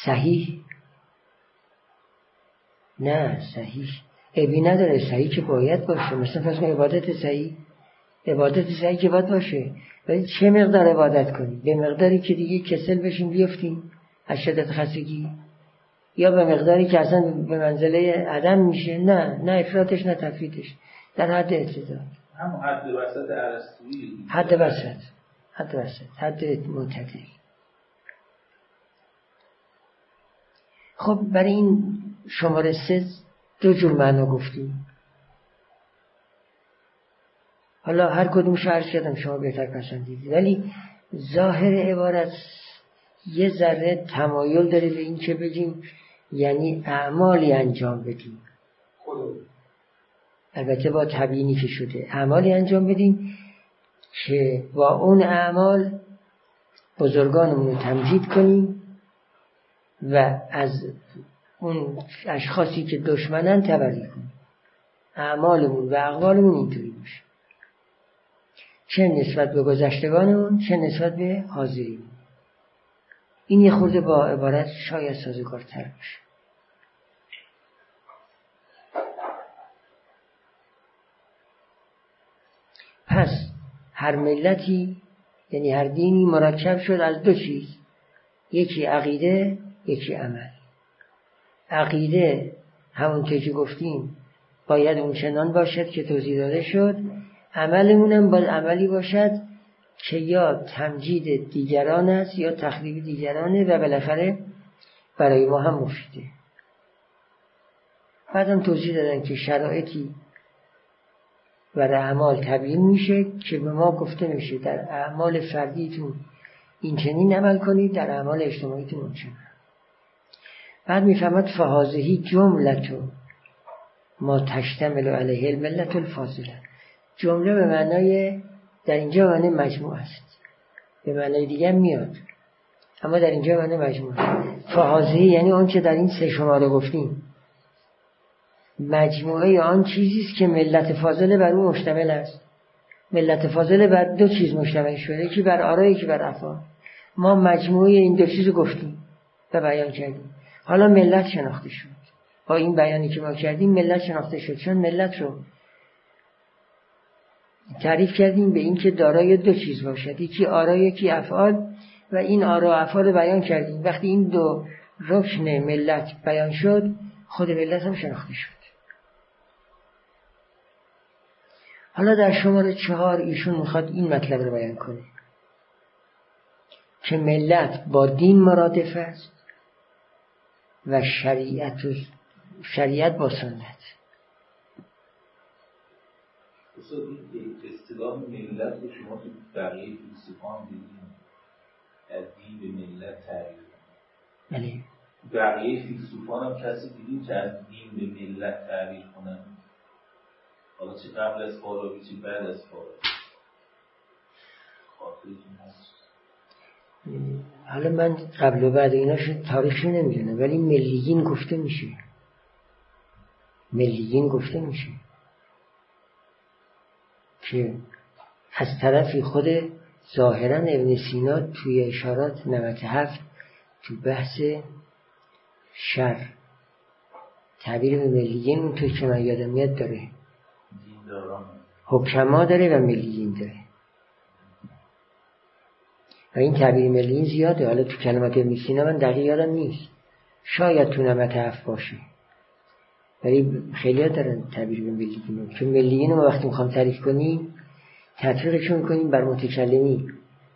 Speaker 2: صحیح؟ نه صحیح. عیبی نداره. صحیح که باید باشه. مثلا پس عبادت صحیح. عبادت صحیح که باید باشه. ولی چه مقدار عبادت کنی؟ به مقداری که دیگه کسل بشیم بیفتیم از شدت خستگی؟ یا به مقداری که اصلا به منزله عدم میشه؟ نه نه افراتش نه تفریدش در حد اعتدال
Speaker 3: هم حد وسط عرستوی
Speaker 2: حد وسط. حد وسط. حد معتدل. خب برای این شماره سه دو جور معنا گفتیم. حالا هر کدوم عرض کردم شما بهتر پسندید ولی ظاهر عبارت یه ذره تمایل داره به این که بگیم یعنی اعمالی انجام بدیم. البته با تبیینی که شده. اعمالی انجام بدیم که با اون اعمال بزرگانمون رو تمجید کنیم و از اون اشخاصی که دشمنن تبری کنیم. اعمالمون و اقوالمون اینطوری باشه. چه نسبت به گذشتگانمون چه نسبت به حاضرین این یه خورده با عبارت شاید سازگارتر باشه. پس هر ملتی یعنی هر دینی مرکب شد از دو چیز. یکی عقیده یکی عمل. عقیده همون که گفتیم باید اون چنان باشد که توضیح داده شد. عملمونم باید عملی باشد که یا تمجید دیگران است یا تخریب دیگرانه و بالاخره برای ما هم مفیده. بعدم توضیح دادن که شرایطی برای اعمال تبیین میشه که به ما گفته میشه در اعمال فردیتون این چنین عمل کنید در اعمال اجتماعیتون اون بعد می‌فهمد فهازهی جملتو ما تشتمل علیه الملت الفاضله. جمله به معنای در اینجا معنی مجموع است. به معنای دیگه میاد. اما در اینجا معنی مجموع فهازهی یعنی آن که در این سه شماره گفتیم. مجموعه آن چیزی است که ملت فاضله بر او مشتمل است. ملت فاضله بر دو چیز مشتمل شده یکی بر آرایی که بر افعال ما مجموعه این دو چیز گفتیم و بیان کردیم. حالا ملت شناخته شد. با این بیانی که ما کردیم ملت شناخته شد. چون ملت رو تعریف کردیم به اینکه دارای دو چیز باشد یکی آرا یکی افعال و این آرا افعال رو بیان کردیم. وقتی این دو رکن ملت بیان شد خود ملت هم شناخته شد. حالا در شماره چهار ایشون می‌خواد این مطلب رو بیان کنه. که ملت با دین مرادف است و شریعت شریعت با سنت.
Speaker 3: اصطلاح ملت رو شما تو بقیه فیلسوفان دیدین. از دین به ملت تعریف
Speaker 2: بله.
Speaker 3: بقیه فیلسوفان هم کسی دیدین که از دین به ملت تعریف کنن؟ حالا چه قبل از فارابی چه بعد از فارابی؟ خاطرتون هست؟
Speaker 2: حالا من قبل و بعد ایناش تاریخی نمی‌دونم ولی ملیین گفته میشه. ملیین گفته میشه. که از طرفی خود ظاهرا ابن سینا توی اشارات 97 تو بحث شر تعبیر به ملیین اون تو که من یادم میاد داره. حکما داره و ملیین داره. و این تعبیر ملیین زیاده. حالا تو کلمات ابن سینا من دقیق یادم نیست. شاید تو نمت هفت باشه. ولی خیلی دارن تعبیر به ملیین چون ملیین رو وقتی می‌خوام تعریف کنیم تطبیقشون کنیم بر متکلمی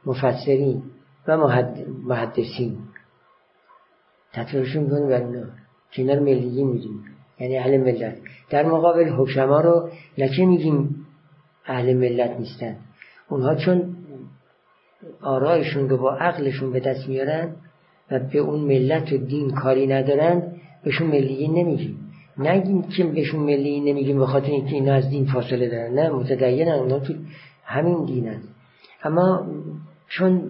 Speaker 2: مفسرین و محدثین. تطبیقشون کنیم بر اونا که اینا رو ملیین میگیم یعنی اهل ملت. در مقابل حکما رو نچه میگیم اهل ملت نیستن. اونها چون آرایشون رو با عقلشون به دست میارن و به اون ملت و دین کاری ندارن بهشون ملیین نمیگیم. نگیم که بهشون ملیین نمیگیم به خاطر اینکه اینا از دین فاصله دارن. نه متدینن اونا تو همین دینن. اما چون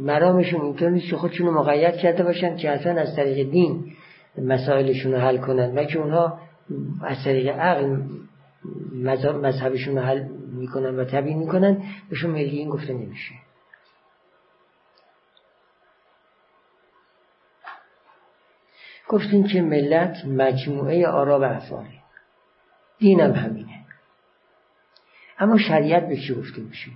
Speaker 2: مرامشون اینطور نیست که خودشون رو مقید کرده باشن که اصلا از طریق دین مسائلشون رو حل کنن و که اونها از طریق عقل مذهبشون رو حل می‌کنن و تبیین می‌کنن بهشون ملیین گفته نمیشه. گفتیم که ملت مجموعه آرا و افعاله. دینم همینه. اما شریعت به چی گفته میشه؟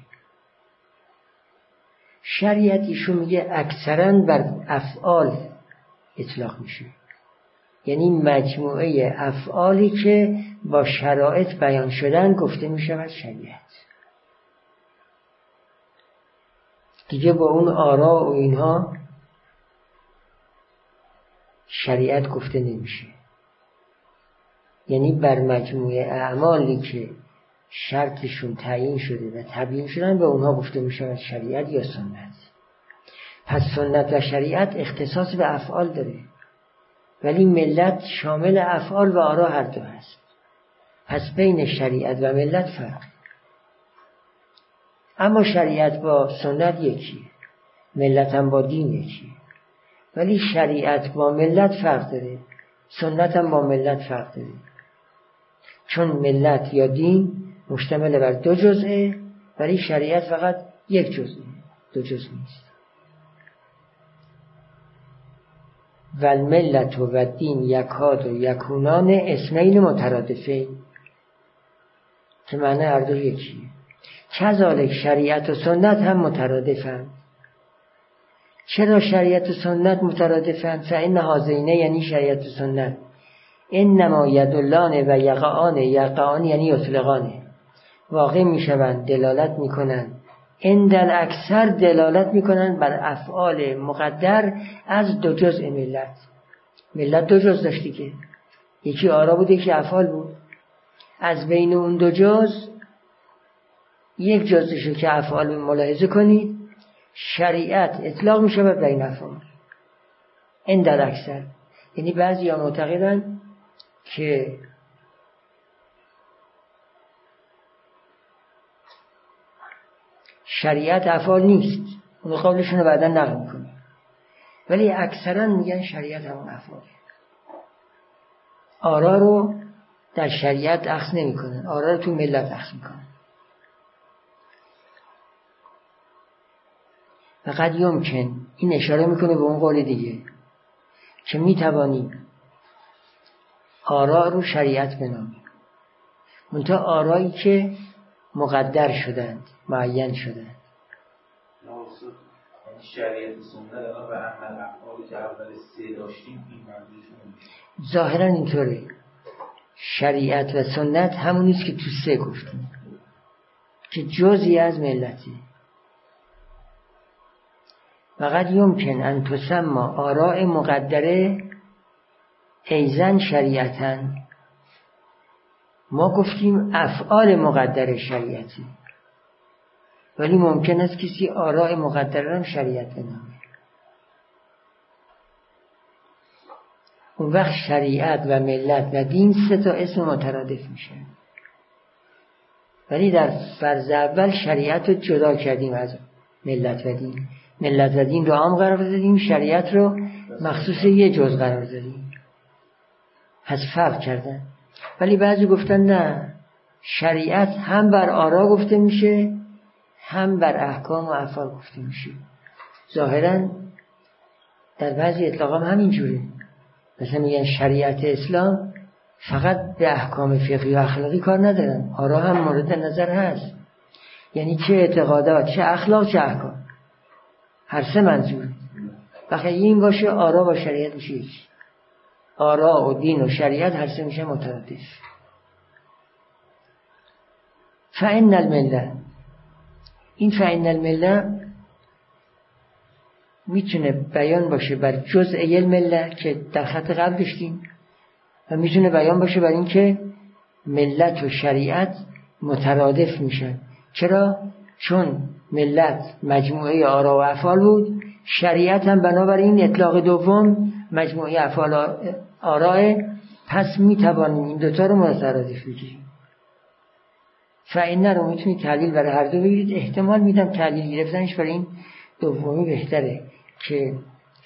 Speaker 2: شریعت ایشون میگه اکثرا بر افعال اطلاق میشه. یعنی مجموعه افعالی که با شرایط بیان شدن گفته میشه از شریعت. دیگه با اون آرا و اینها شریعت گفته نمیشه. یعنی بر مجموعه اعمالی که شرطشون تعیین شده و تبیین شدن به اونها گفته میشه شریعت یا سنت. پس سنت و شریعت اختصاص به افعال داره. ولی ملت شامل افعال و آرا هر دو هست. پس بین شریعت و ملت فرق. اما شریعت با سنت یکیه. ملت هم با دین یکیه. ولی شریعت با ملت فرق داره. سنت هم با ملت فرق داره. چون ملت یا دین مشتمل بر دو جزئه ولی شریعت فقط یک جزئه دو جزء نیست. و الملت و دین یکاد و یکونان اسمین مترادفه که معنی هر دو یکیه. کذالک شریعت و سنت هم مترادفند چرا شریعت و سنت مترادفند فان هازینه یعنی شریعت و سنت. انما یدلان و یقعان. یقعان یعنی یطلقانه واقع می‌شوند دلالت می‌کنند. اندل اکثر دلالت می‌کنند بر افعال مقدر از دو جزء ملت. ملت دو جز داشتی که. یکی آرا بود یکی افعال بود. از بین اون دو جز یک جزشو که افعال ملاحظه کنید. شریعت اطلاق میشه بر بین افعال این در اکثر. یعنی بعضی ها معتقدن که شریعت افعال نیست. اون قولشون رو بعدا نقل می‌کنه ولی اکثرا میگن شریعت همون افعال آرا رو در شریعت اخذ نمی‌کنن. آرا رو تو ملت اخذ می‌کنن. فقط یمکن. این اشاره می‌کنه به اون قول دیگه که می‌توانیم آرا رو شریعت بنامیم منتها آرایی که مقدر شدند معین شدند.
Speaker 3: شریعت سنت الان به عمل افعالی که اول سه داشتیم این
Speaker 2: ظاهرا اینطوره. شریعت و سنت همونیست که تو سه گفتیم. که جزی از ملتی. فقط یمکن ان تسما آراء مقدره ایزن شریعتن. ما گفتیم افعال مقدر شریعتی ولی ممکن است کسی آراء مقدره هم شریعت بنامه. اون وقت شریعت و ملت و دین سه تا اسم مترادف میشه. ولی در فرض اول شریعت رو جدا کردیم از ملت و دین. ملت و دین رو عام قرار دادیم شریعت رو مخصوص یه جز قرار دادیم. پس فرق کردن. ولی بعضی گفتن نه شریعت هم بر آرا گفته میشه هم بر احکام و افعال گفته میشه. ظاهرا در بعضی اطلاق هم همین جوره مثلا میگن شریعت اسلام فقط به احکام فقهی و اخلاقی کار ندارن. آرا هم مورد نظر هست. یعنی چه اعتقادات چه اخلاق چه احکام. هر سه منظور. وقتی این باشه آرا با شریعت میشه یکی. آرا و دین و شریعت هر سه میشه مترادف. فعن المله این فعن المله می‌تونه بیان باشه بر جزء مله که در خط قبل داشتیم و می‌تونه بیان باشه بر اینکه ملت و شریعت مترادف میشن. چرا؟ چون ملت مجموعه آرا و افعال بود. شریعت هم بنابراین اطلاق دوم مجموعه افعال آراه. پس می‌توانیم این دوتا رو مترادف بگیریم فعینه رو می‌تونید تحلیل برای هر دو بگیرید. احتمال میدم تحلیل گرفتنش برای این دومی بهتره که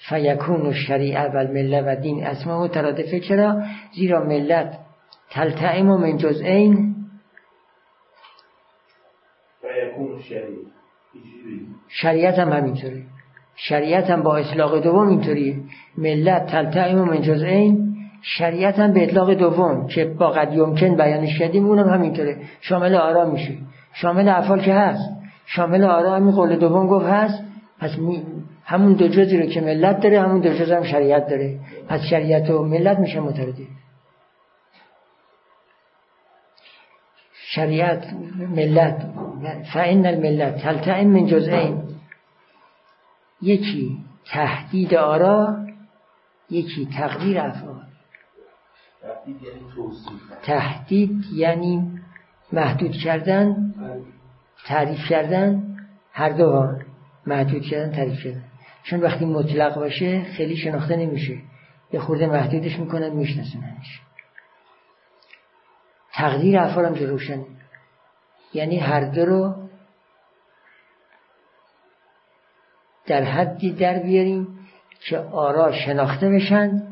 Speaker 2: فیکون و شریعه و مله و دین اسما مترادفه چرا؟ زیرا ملت تلتعیم و من جزئین
Speaker 3: فیکون
Speaker 2: شریعت هم همینطوره شریعت هم با اطلاق دوم اینطوری. ملت تلتعیم من این شریعت هم به اطلاق دوم که با قد یمکن بیانش کردیم اونم همینطوره. شامل آرام میشه. شامل افعال که هست. شامل آرام قول دوم گفت هست. پس همون دو جزی رو که ملت داره همون دو جز هم شریعت داره. پس شریعت و ملت میشه مترادف شریعت ملت. فإن الملت تلتئم من جزئین؟ یکی تهدید آرا یکی تقدیر افعال. تهدید یعنی محدود کردن تعریف کردن هر دو ها محدود کردن تعریف کردن. چون وقتی مطلق باشه خیلی شناخته نمیشه. یه خورده محدودش می‌کنن میشناسوننش. تقدیر افعال هم روشن یعنی هر دو رو در حدی در بیاریم که آرا شناخته بشن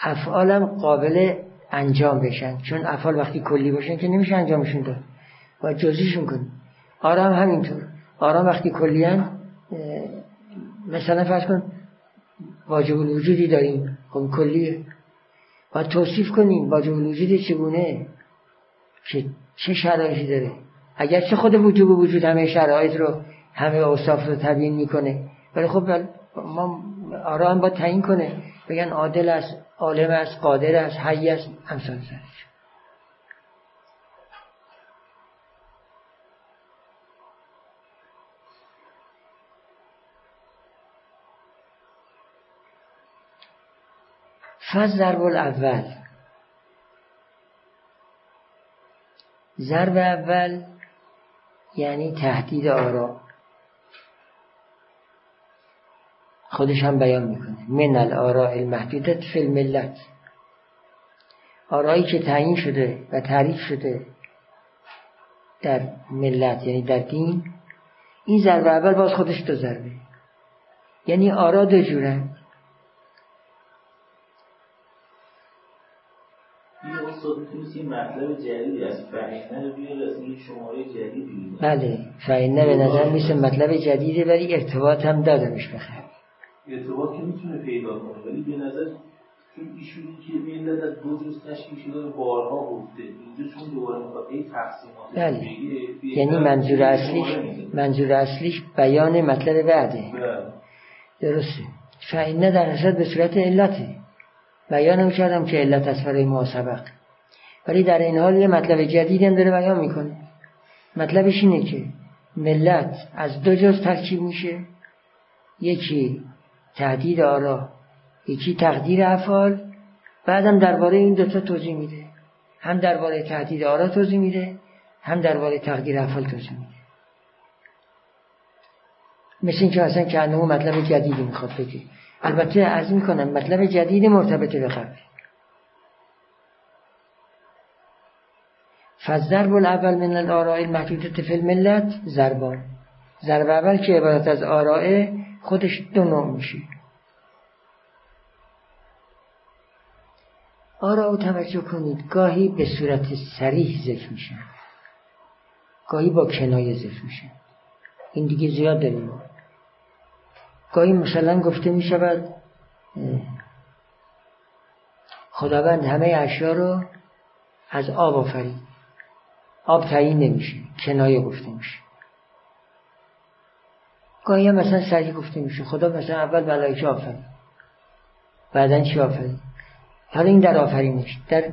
Speaker 2: افعالم قابل انجام بشن. چون افعال وقتی کلی باشن که نمیشه انجامشون داد. و جزیشون کنیم. آرا هم همینطور. آرا وقتی کلیان مثلا فرض کن واجب الوجودی داریم. خب کلیه. و توصیف کنیم واجب الوجود چگونه؟ که چه شرایطی داره؟ اگر چه خود وجوب وجود همه شرایط رو همه اوصاف رو تبیین می‌کنه. ولی خب ما آرا هم باید تعیین کنه. بگن عادل است عالم است قادر است حی است امثال فز ضرب الاول. ضرب اول یعنی تهدید آرا. خودش هم بیان می‌کنه. من الارا المحدودت فی الملت. آرایی که تعیین شده و تعریف شده در ملت یعنی در دین این ضربه اول باز خودش دو ضربه. یعنی آرا دو جوره. بله فهینه به نظر میسه مطلب جدیده ولی ارتباط هم دادمش بخیر
Speaker 3: ارتباط که می‌تونه پیدا کنه ولی به نظر چون ایشونی که ملت از دو جز تشکیل شده بارها گفته. اینجا چون دوباره می‌خواد این تقسیمات
Speaker 2: بله. یعنی منظور اصلیش منظور اصلیش بیان مطلب بعده. بله. درسته. فعنه در حسد به صورت علته بیانم کردم که علت از برای ما سبق. ولی در این حال یه مطلب جدید هم داره بیان می‌کنه. مطلبش اینه که ملت از دو جز ترکیب میشه. یکی تهدید آرا یکی تقدیر افعال. بعدم درباره این دوتا توضیح میده. هم درباره تهدید آرا توضیح میده هم درباره تقدیر افعال توضیح میده. مثل اینکه اصلا که مطلب جدیدی می‌خواد بگه. البته عرض می‌کنم مطلب جدید مرتبط به قبل فالضرب الاول من الاراء المحدودة فی الملت ضربان. ضرب اول که عبارت از آراء خودش دو نوع میشه. آرا توجه کنید گاهی به صورت سریح ذکر میشن گاهی با کنایه ذکر میشن این دیگه زیاد داریم گاهی مثلا گفته می‌شود خداوند همه اشیا رو از آب آفرید. آب تعیین نمیشه کنایه گفته میشه. گاهی مثلا سریع گفته میشه. خدا مثلا اول ملائکه آفرید بعدا چی آفرید حالا این در آفرینش در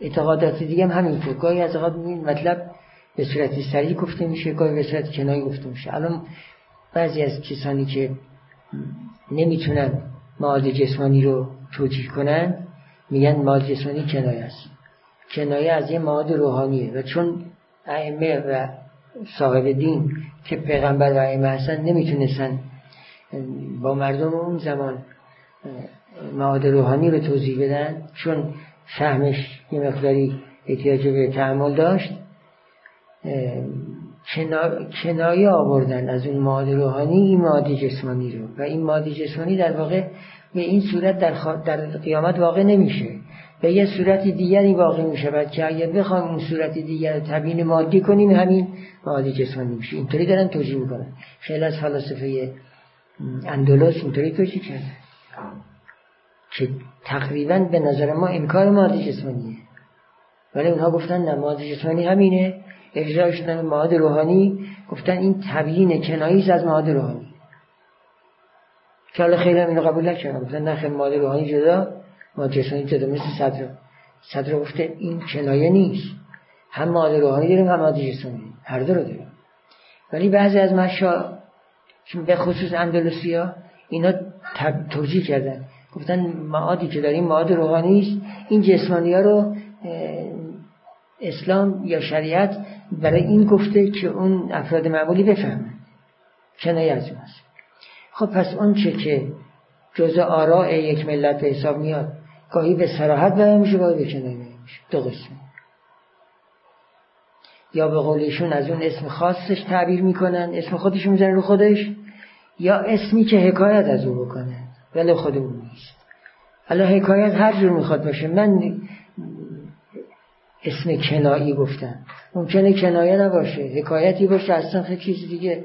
Speaker 2: اعتقادات دیگه هم همینطور. گاهی از اوقات این مطلب به صورت سریع گفته میشه گاهی به صورت کنایه گفته میشه. الان بعضی از کسانی که نمی‌تونن مواد جسمانی رو توجیه کنن میگن مواد جسمانی کنایه است. کنایه از یه مواد روحانیه و چون ائمه و صاحب دین که پیغمبر و ائمه هستن نمی‌تونستن با مردم اون زمان مواد روحانی رو توضیح بدن چون فهمش یه مقداری احتیاج به تعمل داشت کنایه آوردن از اون مواد روحانی این مواد جسمانی رو. و این مواد جسمانی در واقع به این صورت در, در قیامت واقع نمیشه. به یه صورت دیگری واقع می شود که اگر بخوایم اون صورت دیگر تبیین مادی کنیم همین مواد جسمانی میشه. اینطوری دارن توجیه می‌کنن. خیلی از فلاسفه اندلس اینطوری توجیه کرده که تقریبا به نظر ما انکار ماده جسمانیه. ولی اونها گفتن نه ماده جسمانی همینه. اجرا شدن مواد روحانی گفتن این تبیین کناییز از مواد روحانی. که حالا خیلی هم اینو قبول نکردن. گفتن نه مواد روحانی جدا جسمانی جدا مثل صدر. صدر گفته این کنایه نیست. هم مواد روحانی داریم هم مواد جسمانی هر دو رو داریم. ولی بعضی از مشا به خصوص اندلوسیا اینا توجیه کردن. گفتن معادی که داریم معاد روحانی است این جسمانی ها رو اسلام یا شریعت برای این گفته که اون افراد معمولی بفهمن. کنایه از اون است خب پس اون چه که جز آراء یک ملت به حساب میاد گاهی به سراحت بیان میشه گاهی به کنایه میشه. دو قسم یا به قولیشون از اون اسم خاصش تعبیر می‌کنن اسم خودش می‌زنن رو خودش یا اسمی که حکایت از او بکنن ولی خود او نیست. حالا حکایت هر جور می‌خواد باشه. من اسم کنایی گفتم. ممکنه کنایه نباشه. حکایتی باشه اصلا خیلی چیز دیگه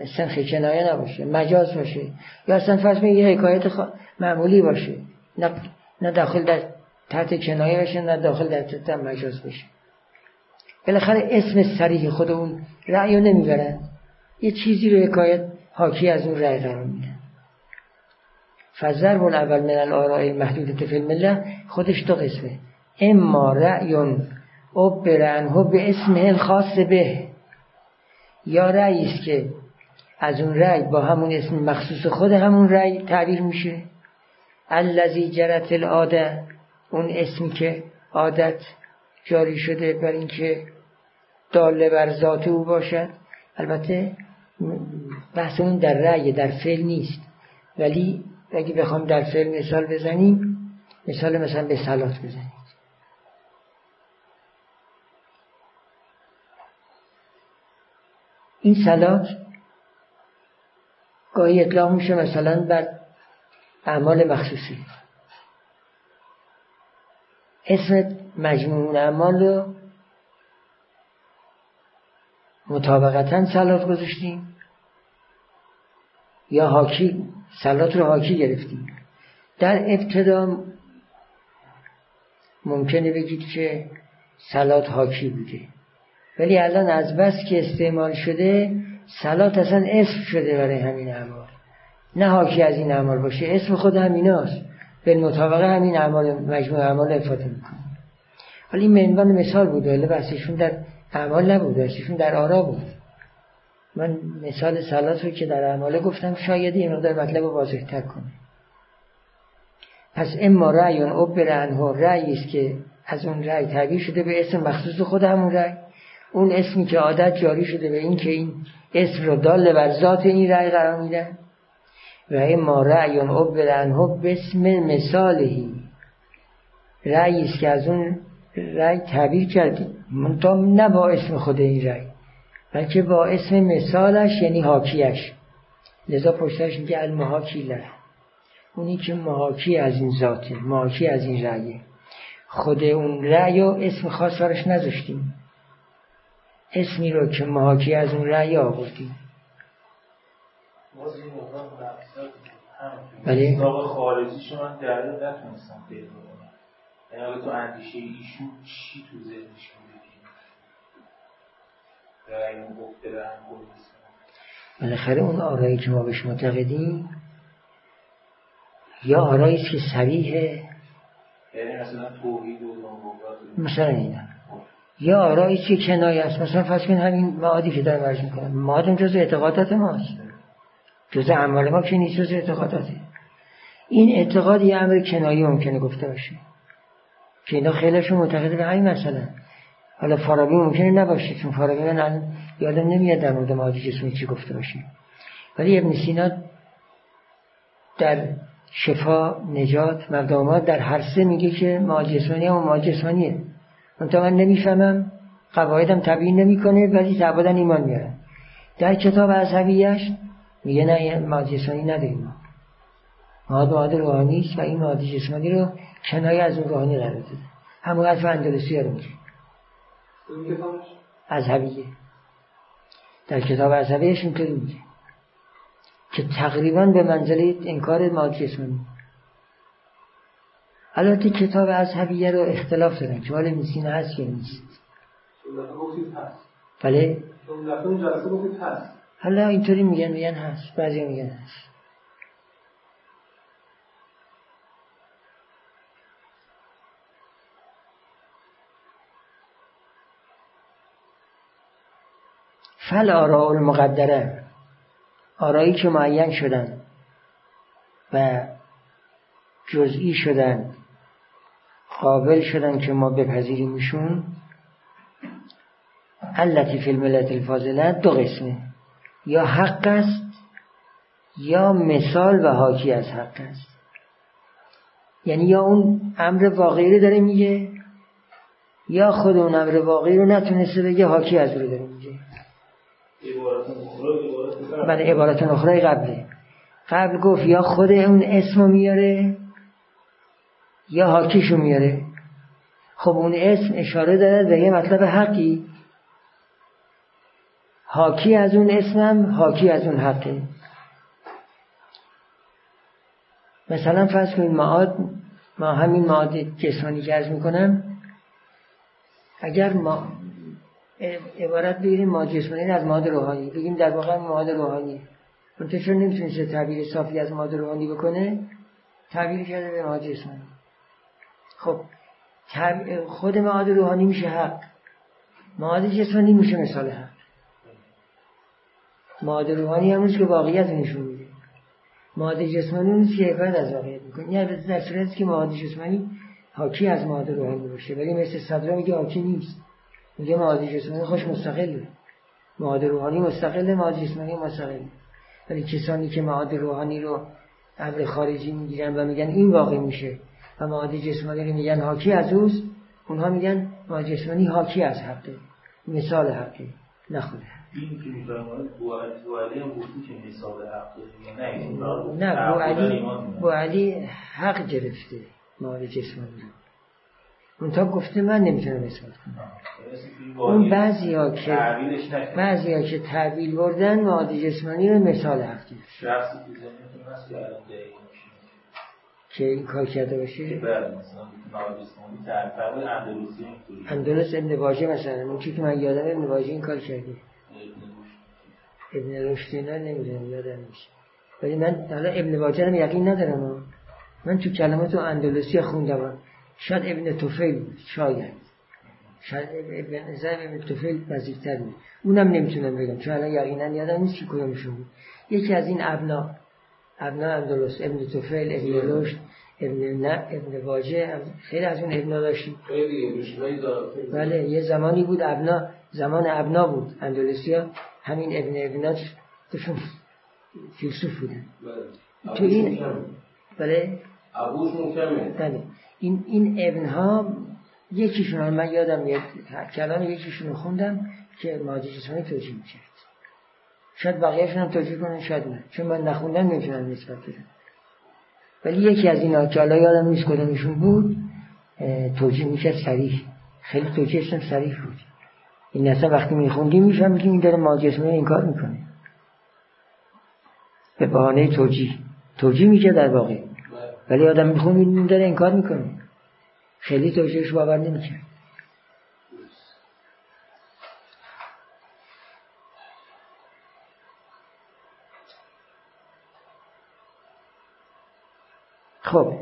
Speaker 2: اصلا خیلی کنایه نباشه. مجاز باشه. یا اصلا فرض یه حکایت معمولی باشه. نه, نه داخل در تحت کنایه باشه نه داخل در تحت مجاز باشه بالاخره اسم سریح خود اون رأی رو نمی‌برن. یه چیزی رو حکایت حاکی از اون رأی قرار میدن فضرب اول من الارائه محدود فی المله خودش دو قسمه. اما رأیون عنه به اسم الخاص به. یا رأی است که از اون رأی با همون اسم مخصوص خود همون رأی تعبیر میشه. الذی جرت العاده اون اسمی که عادت جاری شده بر اینکه داله بر ذات او باشد البته بحث اون در رأی در فعل نیست. ولی اگه بخوام در فعل مثال بزنیم مثال مثلا به سلات بزنیم. این سلات گاهی اطلاق میشه مثلا بر اعمال مخصوصی. اسم مجموع اعمال رو مطابقتا سلات گذاشتیم یا حاکی سلات رو حاکی گرفتیم. در ابتدا ممکنه بگید که سلات حاکی بوده. ولی الان از بس که استعمال شده سلات اصلا اسم شده برای همین اعمال. نه حاکی از این اعمال باشه اسم خود همیناست به مطابقه همین اعمال مجموع اعمال افاده می‌کنه. حالا این منوان مثال بود ولی بحثشون در اعمال نبود بحثشون در آرا بود. من مثال سلات رو که در اعمال گفتم شاید این در مطلب واضح تر کنه پس اما رأیون او عنه رأی است که از اون رأی تعبیر شده به اسم مخصوص خود همون رأی. اون اسمی که عادت جاری شده به این که این اسم رو دال بر ذات این رأی قرار میدن و اما رأیون او عنه به اسم مثالهی رأی است که از اون رأی تعبیر کردیم منتها نه با اسم خود این رأی بلکه با اسم مثالش یعنی حاکیش. لذا پشتش میگه المحاکی له اونی که محاکی از این ذاته محاکی از این رأیه خود اون رأی و اسم خاص برش نذاشتیم. اسمی رو که محاکی از اون رأی آوردیم.
Speaker 3: ولی خارجی شما در نتونستم پیدا کنم. یعنی تو اندیشه ایشون چی تو ذهنش
Speaker 2: بالاخره اون آرایی که ما بهش معتقدیم یا آرایی که صریحه
Speaker 3: یعنی مثلا توحید
Speaker 2: و مثلا اینا. یا آرایی که کنایه است. مثلا فرض کن همین معادی که دارم عرض می‌کنم معاد جز اعتقادات ماست. جز اعمال ما که نیست جز اعتقاداته این اعتقاد یه امر کنایی ممکنه گفته باشه. که اینا خیلیشون معتقده به همین مثلا حالا فارابی ممکنه نباشه چون فارابی من یادم نمیاد در مورد معادی جسمی چی گفته باشه. ولی ابن سینا در شفا نجات مردمات در هر سه میگه که معادی جسمانی هم معادی جسمانیه. منتها من نمی‌فهمم قواعدم تبیین نمی‌کنه ولی تعبدا ایمان میارن در کتاب عصبیش میگه نه معادی جسمانی نداریم ما. معاد روحانی است و این معادی جسمانی رو کنایه از اون روحانی قرار داده. همون حرف اندلسی رو میگه. اذهبیه در کتاب اذهبیش اینطوری میگه. که تقریبا به منزله انکار مادی جسمانی. البته کتاب از هویه رو اختلاف دارن. که حال میسینه هست یا نیست؟ بله. حالا اینطوری میگن میگن هست. بعضی میگن هست. فل آراء المقدره. آرایی که معین شدن و جزئی شدن قابل شدن که ما بپذیریمشون التي فی الملت الفاضله دو قسمه. یا حق است یا مثال و حاکی از حق است. یعنی یا اون امر واقعی رو داره میگه یا خود اون امر واقعی رو نتونسته بگه حاکی از رو داره میگه. بله عبارت اخرى قبله. قبل گفت یا خود اون اسم میاره یا حاکیشو میاره. خب اون اسم اشاره دارد به یه مطلب حقی. حاکی از اون اسمم حاکی از اون حقه مثلا فرض کنید معاد ما همین معاد جسمانی که ارز می‌کنم اگر ما عبارت بگیریم ما جسمانی از ماد روحانی بگیم در واقع ماد روحانی. منتها چون نمی‌تونست تعبیر صافی از ماد روحانی بکنه تعبیر کرده به ماد جسمانی. خب خود معاد روحانی میشه حق. معاد جسمانی میشه مثال حق. معاد روحانی همونست که واقعیت نشون میده. معاد جسمانی اونست که عبارت از واقعیت می‌کنه. یعنی در صورتی که معاد جسمانی حاکی از معاد روحانی باشه. ولی مثل صدره میگه حاکی نیست. میگه معاد جسمانی خوش مستقله. معاد روحانی مستقله معاد جسمانی مستقله. ولی کسانی که معاد روحانی رو امر خارجی می‌گیرن و میگن این واقع میشه و معاد جسمانی رو میگن حاکی از اوست اونها میگن معاد جسمانی حاکی از حقه. مثال حقه. نخوده
Speaker 3: این که میفرماید بوعلی هم گفتی که مثال حقه
Speaker 2: نه بوعلی بوعلی حق گرفته معاد جسمانی. رو منتها گفته من نمی‌تونم اثبات کنم. اون بعضی ها که بعضی ها که تعبیل بردن مواد جسمانی رو مثال حق که این کار کرده باشه؟ اندلس ابن واجه مثلا اون که من یادم ابن واجه این کار کرده. ابن رشد اینا نمی‌دونم یادم میشه ولی من حالا ابن واجه رو یقین ندارم. من تو کلمات اندلسی خوندم. شاید ابن توفیل شاید. شاید ابن نظر ابن توفیل نزدیکتر بود. اونم نمی‌تونم بگم چون الان یقینا یادم نیست که کدومشون بود. یکی از این ابنا ابنا اندلس ابن توفیل ابن رشد ابن نه ابن واجه خیلی از اون ابنا داشتیم. بله یه زمانی بود ابنا زمان ابنا بود اندلسیا همین ابن ابنات توشون فیلسوف بودن. بله. تو این بله.
Speaker 4: محکمه
Speaker 2: بله. این این ابن ها یکیشون من یادم یک کلام یکیشون رو خوندم که ماجی جسمانی توجیه می‌کرد. شاید بقیهشون هم توجیه کنن شاید نه. چون من نخوندم نمی‌تونم نسبت بدم. ولی یکی از اینا که حالا یادم نیست کدومشون بود توجیه می‌کرد سریح خیلی توجیهشون سریح بود. این اصلا وقتی میخوندیم میفهمیدیم این داره ماجی جسمانی این کار می‌کنه. به بهانه توجیه. توجیه می‌کرد در واقع. ولی آدم میخون این داره انکار می‌کنه. خیلی توجهش باور نمی‌کرد خب.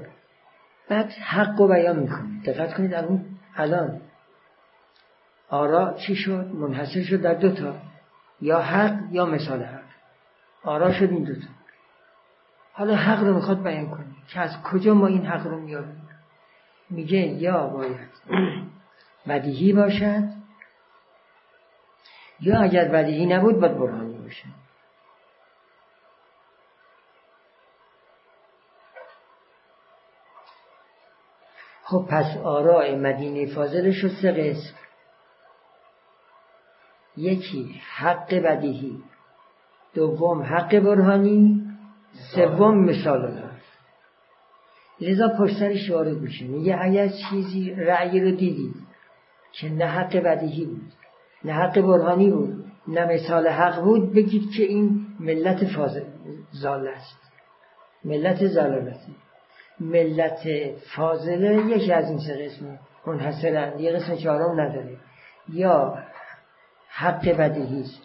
Speaker 2: بعد حق رو بیان می‌کنه. دقت کنید الان الان. آرا چی شد؟ منحصر شد در دوتا یا حق یا مثال حق. آرا شد این دوتا حالا حق رو می‌خواد بیان کنه. که از کجا ما این حق رو میاریم میگه یا باید بدیهی باشد یا اگر بدیهی نبود باید برهانی باشد. خب پس آراء مدینه فاضل شد سه قسم. یکی حق بدیهی. دوم حق برهانی. سوم مثال هست لذا پشترش وارد میشه. میگه اگر چیزی رأی رو دیدید که نه حق بدیهی بود نه حق برهانی بود نه مثال حق بود بگید که این ملت زال است. ملت زلالتی ملت فاضله یکی از این سه قسم منحصرند یه قسم چهارم نداره. یا حق بدیهی است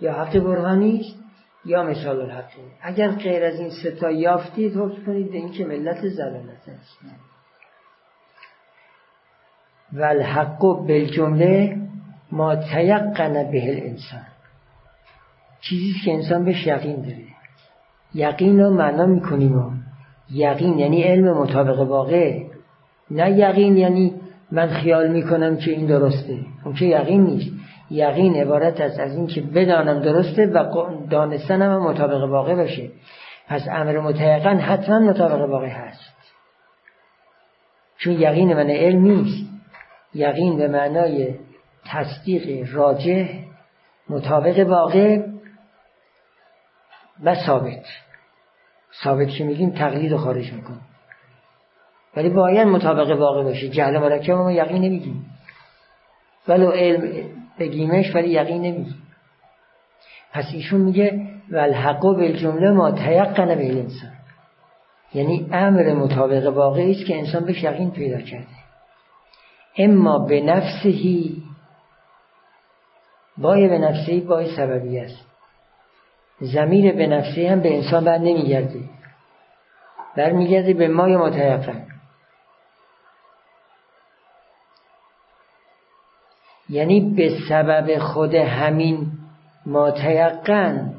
Speaker 2: یا حق برهانی است یا مثال الحق. اگر غیر از این ستا یافتید حکم کنید به اینکه ملت زلالت است. و الحق بالجمله ما تیقن به الانسان. چیزی که انسان بهش یقین داره. یقین رو معنا می‌کنیم و یقین یعنی علم مطابق واقع. نه یقین یعنی من خیال می‌کنم که این درسته. اون که یقین نیست. یقین عبارت است از اینکه بدانم درسته و دانستنم مطابق واقع باشه. پس امر متیقن حتما مطابق واقع هست. چون یقین من علم نیست. یقین به معنای تصدیق راجع مطابق واقع و ثابت. ثابت که میگیم تقلید خارج می‌کنیم ولی باید مطابق واقع باشه. جهل مرکب ما یقین نمیگیم ولو علم بگیمش ولی یقین نمیگیم پس ایشون میگه والحق بالجمله ما تیقن به انسان یعنی امر مطابق واقعی است که انسان بهش یقین پیدا کرده. اما به نفسهی بای به نفسهی بای سببی است. زمیر به نفسه هم به انسان بعد نمیگرده. برمیگرده به مای متیقن یعنی به سبب خود همین متیقن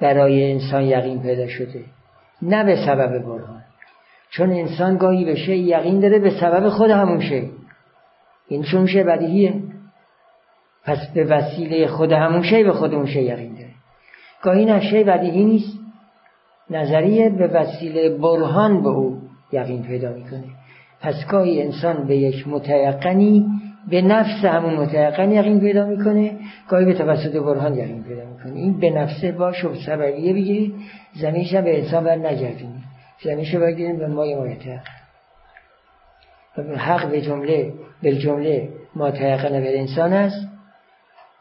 Speaker 2: برای انسان یقین پیدا شده نه به سبب برهان. چون انسان گاهی بشه یقین داره به سبب خود همون شی. این چون شه بدیهیه. پس به وسیله خود همون شی به خود اون شی یقین داره. گاهی نه شی بدیهی نیست نظریه به وسیله برهان به او یقین پیدا می‌کنه. پس گاهی انسان به یک متیقنی به نفس همون متیقن یقین پیدا می‌کنه گاهی به توسط برهان یقین پیدا می‌کنه. این به نفسه با شب سببیه بگیرید زمینش به انسان بر نگردونید زمینش بگیریم به مای متیقن حق به جمله به جمله ما به انسان است.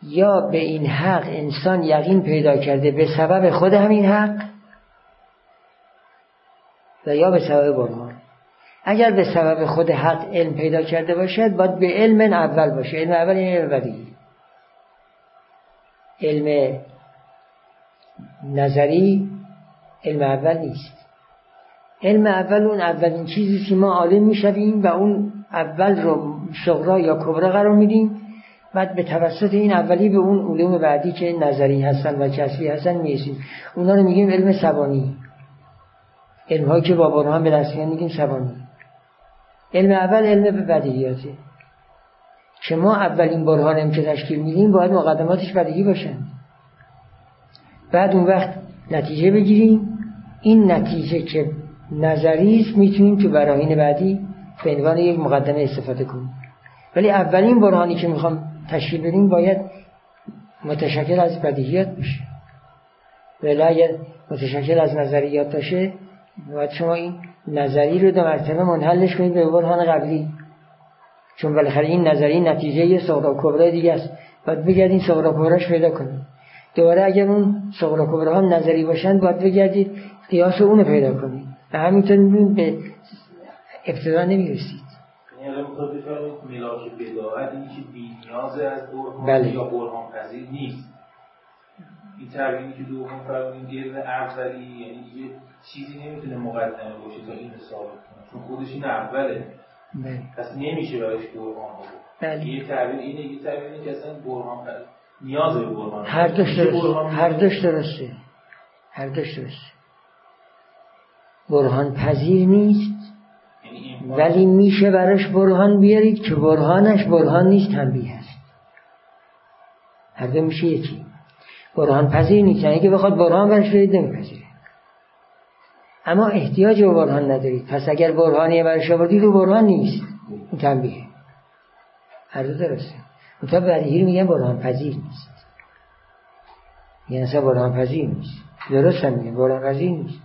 Speaker 2: یا به این حق انسان یقین پیدا کرده به سبب خود همین حق و یا به سبب برهان. اگر به سبب خود حق علم پیدا کرده باشد باید به علم اول باشه. علم اول این علم بدی. علم نظری علم اول نیست. علم اول اون اولین چیزی که ما عالم می‌شویم و اون اول رو شغرا یا کبرا قرار میدیم. بعد به توسط این اولی به اون علوم بعدی که نظری هستن و کسبی هستن می‌رسیم. اونا رو میگیم علم سبانی. علم هایی که با برهان به دست میگیم سبانی. علم اول علم بدیهیاته که ما اولین برهانم که تشکیل میدیم باید مقدماتش بدیهی باشن. بعد اون وقت نتیجه بگیریم. این نتیجه که نظری است می‌تونیم تو براهین بعدی به عنوان یک مقدمه استفاده کنیم. ولی اولین برهانی که می‌خوام تشکیل بدیم باید متشکل از بدیهیات باشه. ولی اگر متشکل از نظریات باشه باید شما این نظری رو دو مرتبه منحلش کنید به برهان قبلی. چون بالاخره این نظری نتیجه یه صغرا کبرا دیگه است. باید بگردین صغرا کبراش پیدا کنید. دوباره اگر اون صغرا کبرا هم نظری باشند باید بگردید قیاس اونو پیدا کنید. و همینطور به ابتدا نمی‌رسید.
Speaker 3: یعنی ملاک بداعت این که بی نیاز از برهان
Speaker 2: بله.
Speaker 3: یا برهان پذیر نیست. این که دوم فرمودین علم اولی یعنی چیزی نمی‌تونه مقدمه باشه تا این ثابت کنه. چون خودش این اوله.
Speaker 2: بله.
Speaker 3: پس نمیشه براش برهان بود
Speaker 2: بله.
Speaker 3: یه تعبیر اینه یه تعبیر اینه که اصلا برهان نیاز به برهان
Speaker 2: هر دوش درسته هر. دوش درسته هر دوش درسته برهان پذیر نیست.
Speaker 3: یعنی
Speaker 2: ولی میشه براش برهان بیارید که برهانش برهان نیست تنبیه هست. هر دو میشه یکی. برهان پذیر نیست. یعنی که بخواد برهان براش بیارید نمیپذیره. اما احتیاج به برهان ندارید. پس اگر برهانی براش آوردید رو برهان نیست. این تنبیه. هر دو درسته. منتها بدیهی میگن برهان پذیر نیست. یعنی اصلا برهان پذیر نیست. درست هم میگن. برهان پذیر نیست.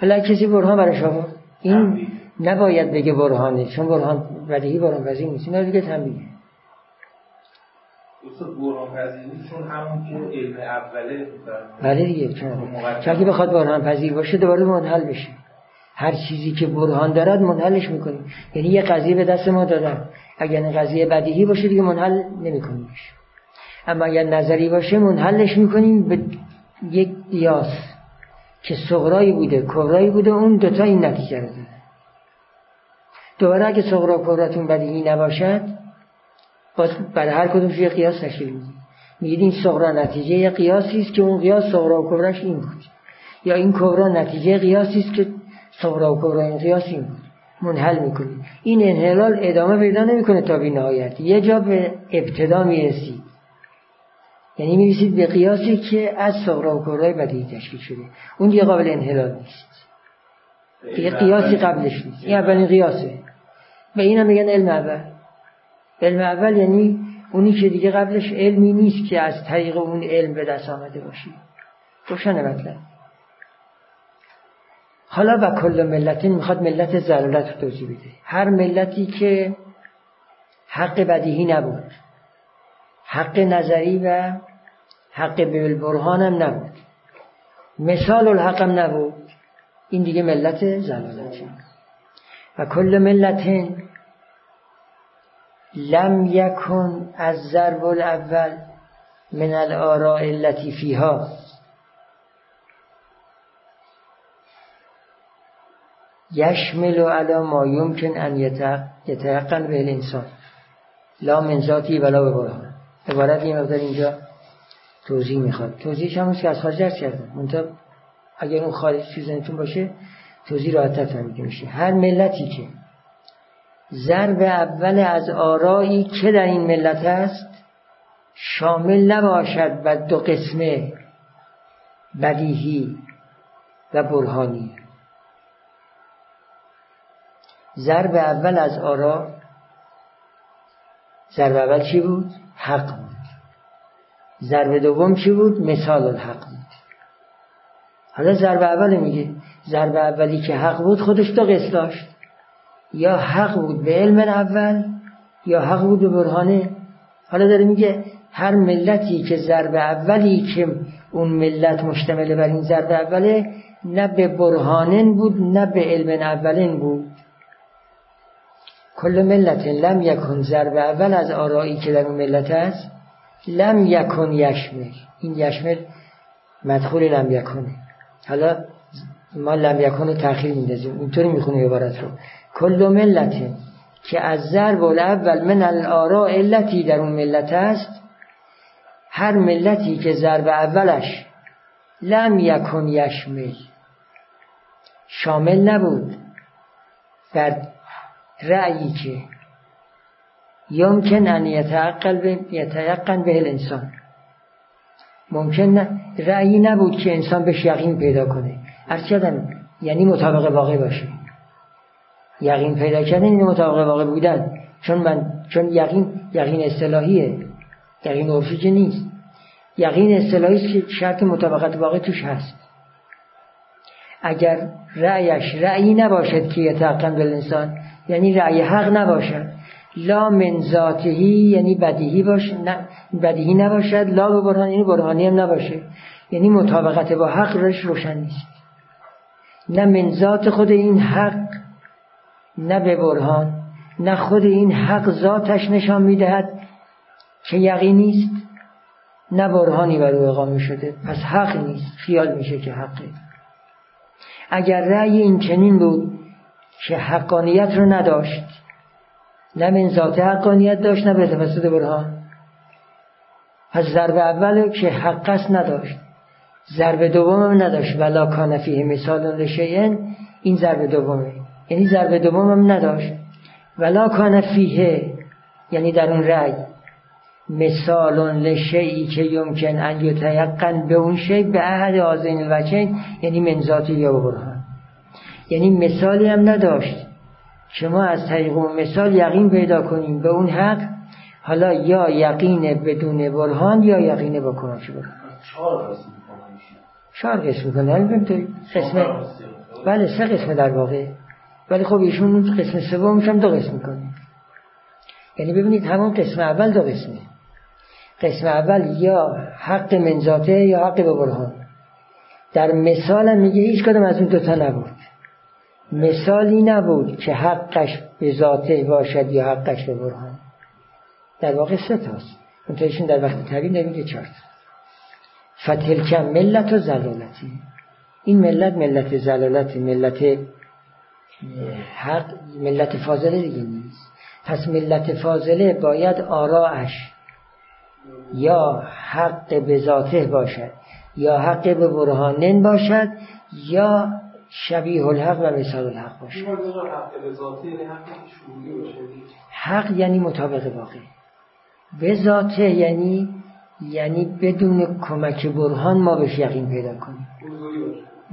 Speaker 2: حالا کسی برهان براش آورد؟ این نباید بگه برهانه چون برهان بدیهی برهان پذیر نیست. اینا دیگه تنبیه.
Speaker 3: چون همون که علم اوله
Speaker 2: بله دیگه چون که بخواد برهان پذیر باشه دوباره منحل بشه هر چیزی که برهان دارد منحلش می‌کنیم. یعنی یه قضیه به دست ما دادن. اگر این قضیه بدیهی باشه دیگه منحل نمیکنیمش اما اگر نظری باشه منحلش می‌کنیم به یک قیاس که صغرایی بوده کبرایی بوده اون دوتا این نتیجه رو داره دوباره اگه صغرا کبراتون بدیهی نباشد باز برای هر کدوم یه قیاس تشکیل می‌دید میگید این صغرا نتیجه یه قیاسی است که اون قیاس صغرا و کبرش این بود. یا این کبرا نتیجه قیاسی است که صغرا و کبرا این قیاس این بود. منحل می‌کنید این انحلال ادامه پیدا نمی‌کنه تا بی نهایت. یه جا به ابتدا می‌رسید. یعنی می‌رسید به قیاسی که از صغرا و کبرای بدیهی تشکیل شده. اون دیگه قابل انحلال نیست. یه قیاسی قبلش نیست. این اولین قیاسه. و این هم میگن علم اول. علم اول یعنی اونی که دیگه قبلش علمی نیست که از طریق اون علم به دست آمده باشی. روشنه مطلب. حالا و کل ملتین می‌خواد ملت ضلالت رو توضیح بده. هر ملتی که حق بدیهی نبود حق نظری و حق بالبرهان هم نبود مثال الحق هم نبود این دیگه ملت ضلالتی و کل ملتین لم یکن از ضرب الاول من الاراء التي فيها یشمل على ما يمكن ان یتقن به الانسان. لا من ذاتی ولا به برهان عبارت این مقدار اینجا توضیح می‌خواد. توضیحش هم که از خارج درس کردم اگر اون خارج چیزنتون باشه توضیح راحت فهمیده میشه. هر ملتی که ضرب اول از آرایی که در این ملت است؟ شامل نباشد و دو قسمه بدیهی و برهانی. ضرب اول از آرا ضرب اول چی بود؟ حق بود. ضرب دوم چی بود؟ مثال الحق بود. حالا ضرب اول میگه ضرب اولی که حق بود خودش دو قسم داشت. یا حق بود به علم اول یا حق بود به برهانه. حالا داره میگه هر ملتی که ضرب اولی که اون ملت مشتمل بر این ضرب اوله نه به برهانن بود نه به علم اولین بود. کل ملت لم یکن ضرب اول از آرایی که در اون ملت است لم یکن یشمل. این یشمل مدخول لم یکنه حالا ما لم یکن رو تأخیر میندازیم. اینطوری می‌خونه عبارت رو. کل ملت که از ضرب الاول من الارا علتی در اون ملت است هر ملتی که ضرب اولش لم یکن یشمل شامل نبود بر رأیی که یمکن ان یتعقل به الانسان. ممکن رأیی نبود که انسان بهش یقین پیدا کنه. هر یعنی مطابق واقع باشه. یقین پیدا کردن این مطابق واقع بودن. چون من چون یقین یقین اصطلاحیه. یقین عرفی که نیست. یقین اصطلاحی که شرط مطابقت واقع توش هست. اگر رأیش رأیی نباشد که یتقن انسان یعنی رأی حق نباشد. لا من ذاتهی یعنی بدیهی باشه نه بدیهی نباشد. لا به برهان یعنی برهانی هم نباشه. یعنی مطابقت با حق رش روشن نیست. نه من ذات خود این حق نه به برهان نه خود این حق ذاتش نشان می‌دهد که یقینی است نه برهانی بر او اقامه شده پس حق نیست. خیال میشه که حقه. اگر رأی این چنین بود که حقانیت رو نداشت نه من ذات حقانیت داشت نه به توسط برهان. پس ضرب اول که حق است نداشت. ضرب دوم هم نداشت. ولا کان فیه مثال لشیئن این ضرب دومه. یعنی ضرب دوم هم نداشت. ولا کان فیه یعنی در اون رأی. مثال لشیعی که یمکن ان یتیقن به اون شی به احد آزین الوچین یعنی منزاتی یا برهان. یعنی مثالی هم نداشت. شما از طریق اون مثال یقین پیدا کنیم به اون حق. حالا یا یقین بدون برهان یا یقین با کمک برهان. چهار قسم کنه قسم. بله سه قسم در واقع. ولی خب ایشون قسم سومش هم دو قسم کنه یعنی ببینید همون قسم اول دو قسمه قسم اول یا حق منزاته یا حق به برهان در مثال میگه هیچ کدوم از اون دوتا نبود. مثالی نبود که حقش به ذاته باشد یا حقش به برهان در واقع سه تاست. منتهیشون در وقت طویل نمیگه چهار فتلکم ملت و زلالتی. این ملت ملت زلالت ملت حق ملت فاضله دیگه نیست. پس ملت فاضله باید آراش یا حق به ذاته باشد یا حق به برهانن باشد یا شبیه الحق و مثال الحق باشد. حق یعنی مطابق واقع. به ذاته یعنی یعنی بدون کمک برهان ما بهش یقین پیدا کنیم.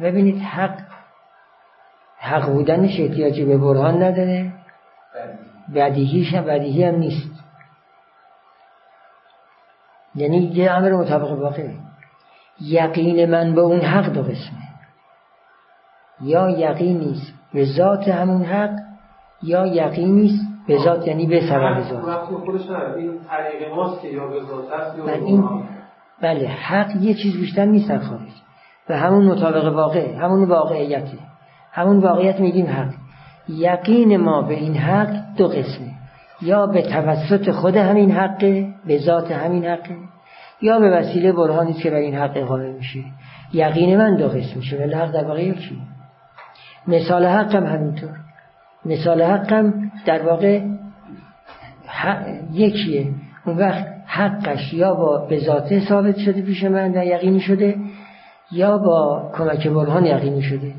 Speaker 2: ببینید حق حق بودنش احتیاجی به برهان نداره. بدیهیش هم بدیهی هم نیست. یعنی یه امر مطابق واقع یقین من به اون حق دو قسمه. یا یقین نیست به ذات همون حق یا یقین نیست به ذات یعنی به سبب ذات. این بله حق. یه چیز بیشتر نیست در خارج. و همون مطابق واقع همون واقعیته همون واقعیت میگیم حق. یقین ما به این حق دو قسمه. یا به توسط خود همین حقه به ذات همین حقه یا به وسیله برهانی که بر این حق اقامه میشه. یقین من دو قسم میشه. ولی حق در واقع یکی. مثال حقم همینطور. مثال حقم در واقع یکیه. اون وقت حقش یا با به ذاته ثابت شده پیش من و یقینی شده یا با کمک برهان یقینی شده.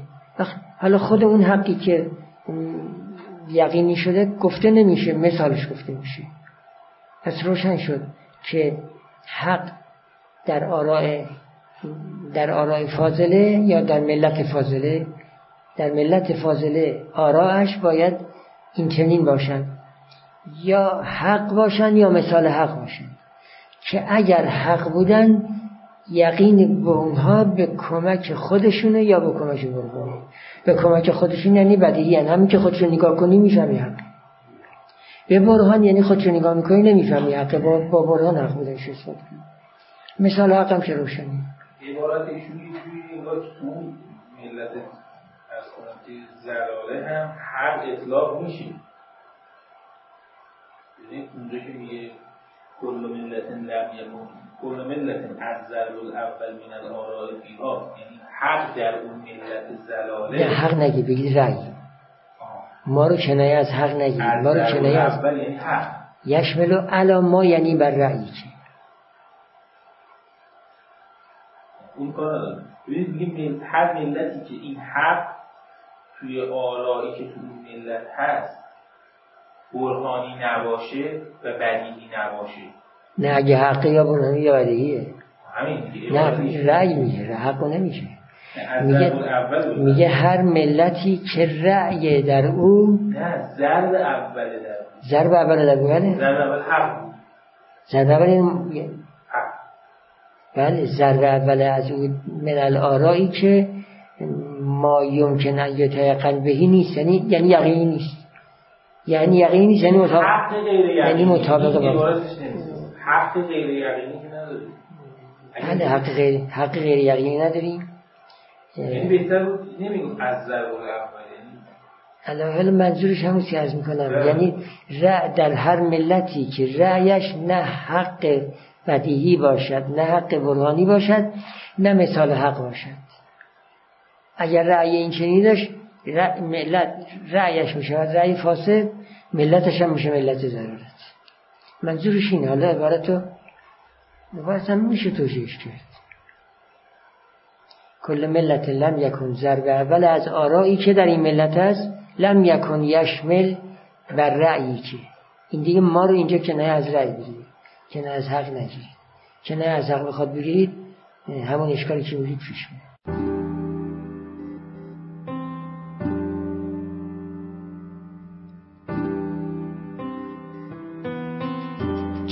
Speaker 2: حالا خود اون حقی که یقینی شده گفته نمیشه مثالش گفته میشه. پس روشن شد که حق در آراء در آراء فاضله یا در ملت فاضله در ملت فاضله آراش باید این چنین باشن. یا حق باشن یا مثال حق باشن. که اگر حق بودن یقین به اونها به کمک خودشونه یا به کمک برهان به کمک خودشون یعنی بدیهی یعنی همین که خودشون نگاه کنی می‌فهمی حق. به برهان یعنی خودشون نگاه می‌کنی نمی‌فهمی حق. با, با برهان حق اثبات کنی مثال حق هم که روشنی
Speaker 3: عبارت تو ملت از زلاله هم هر اطلاق میشه یعنی اونجا که میگه کل ملت یکن کل ملت از الاول من الآراء فیها یعنی حق در اون ملت زلاله.
Speaker 2: نه حق نگی بگی رأی. ما رو کنایه از حق نگی ما رو کنایه از
Speaker 3: یعنی حق.
Speaker 2: یشملو علا ما یعنی بر رأیی که
Speaker 3: اون کار ببینید هر ملتی که این حق توی آرایی که تو اون ملت هست برهانی نباشه و بدیهی نباشه.
Speaker 2: نه اگه حقی یا برهانی یا بدیهیه.
Speaker 3: همین
Speaker 2: نه رأی میگه حق نمیشه. میگه, میگه هر ملتی که رأی در او
Speaker 3: نه ضرب اول در
Speaker 2: ضرب اول در
Speaker 3: بله. ضرب اول حق
Speaker 2: ضرب اول بله ضرب اول از او من الارایی که ما یمکن ان یتیقن بهی نیست یعنی یعنی یقینی نیست. یعنی یقینی نیست یعنی مطابق یعنی مطابق
Speaker 3: حق غیر یقینی که نداریم.
Speaker 2: بله حق غیر حق غیر یقینی نداریم.
Speaker 3: یعنی بهتر نمیگم از ضرب اول
Speaker 2: یعنی حالا منظورش همون که از می‌کنم. یعنی رع در هر ملتی که رعیش نه حق بدیهی باشد نه حق برهانی باشد نه مثال حق باشد. اگر رأی این چنین داشت ملت رأیش میشه رأی فاسد ملتش هم میشه ملت ضرورت منظورش اینه حالا عبارتو عبارت هم میشه توجیهش کرد. کل ملت لم یکن ضرب اول از آرایی که در این ملت هست لم یکن یشمل بر رأیی که. این دیگه ما رو اینجا که نه از رأی بگیرید که نه از حق نگیرید که نه از حق بخواد بگیرید همون اشکالی که میگید پیش میاد.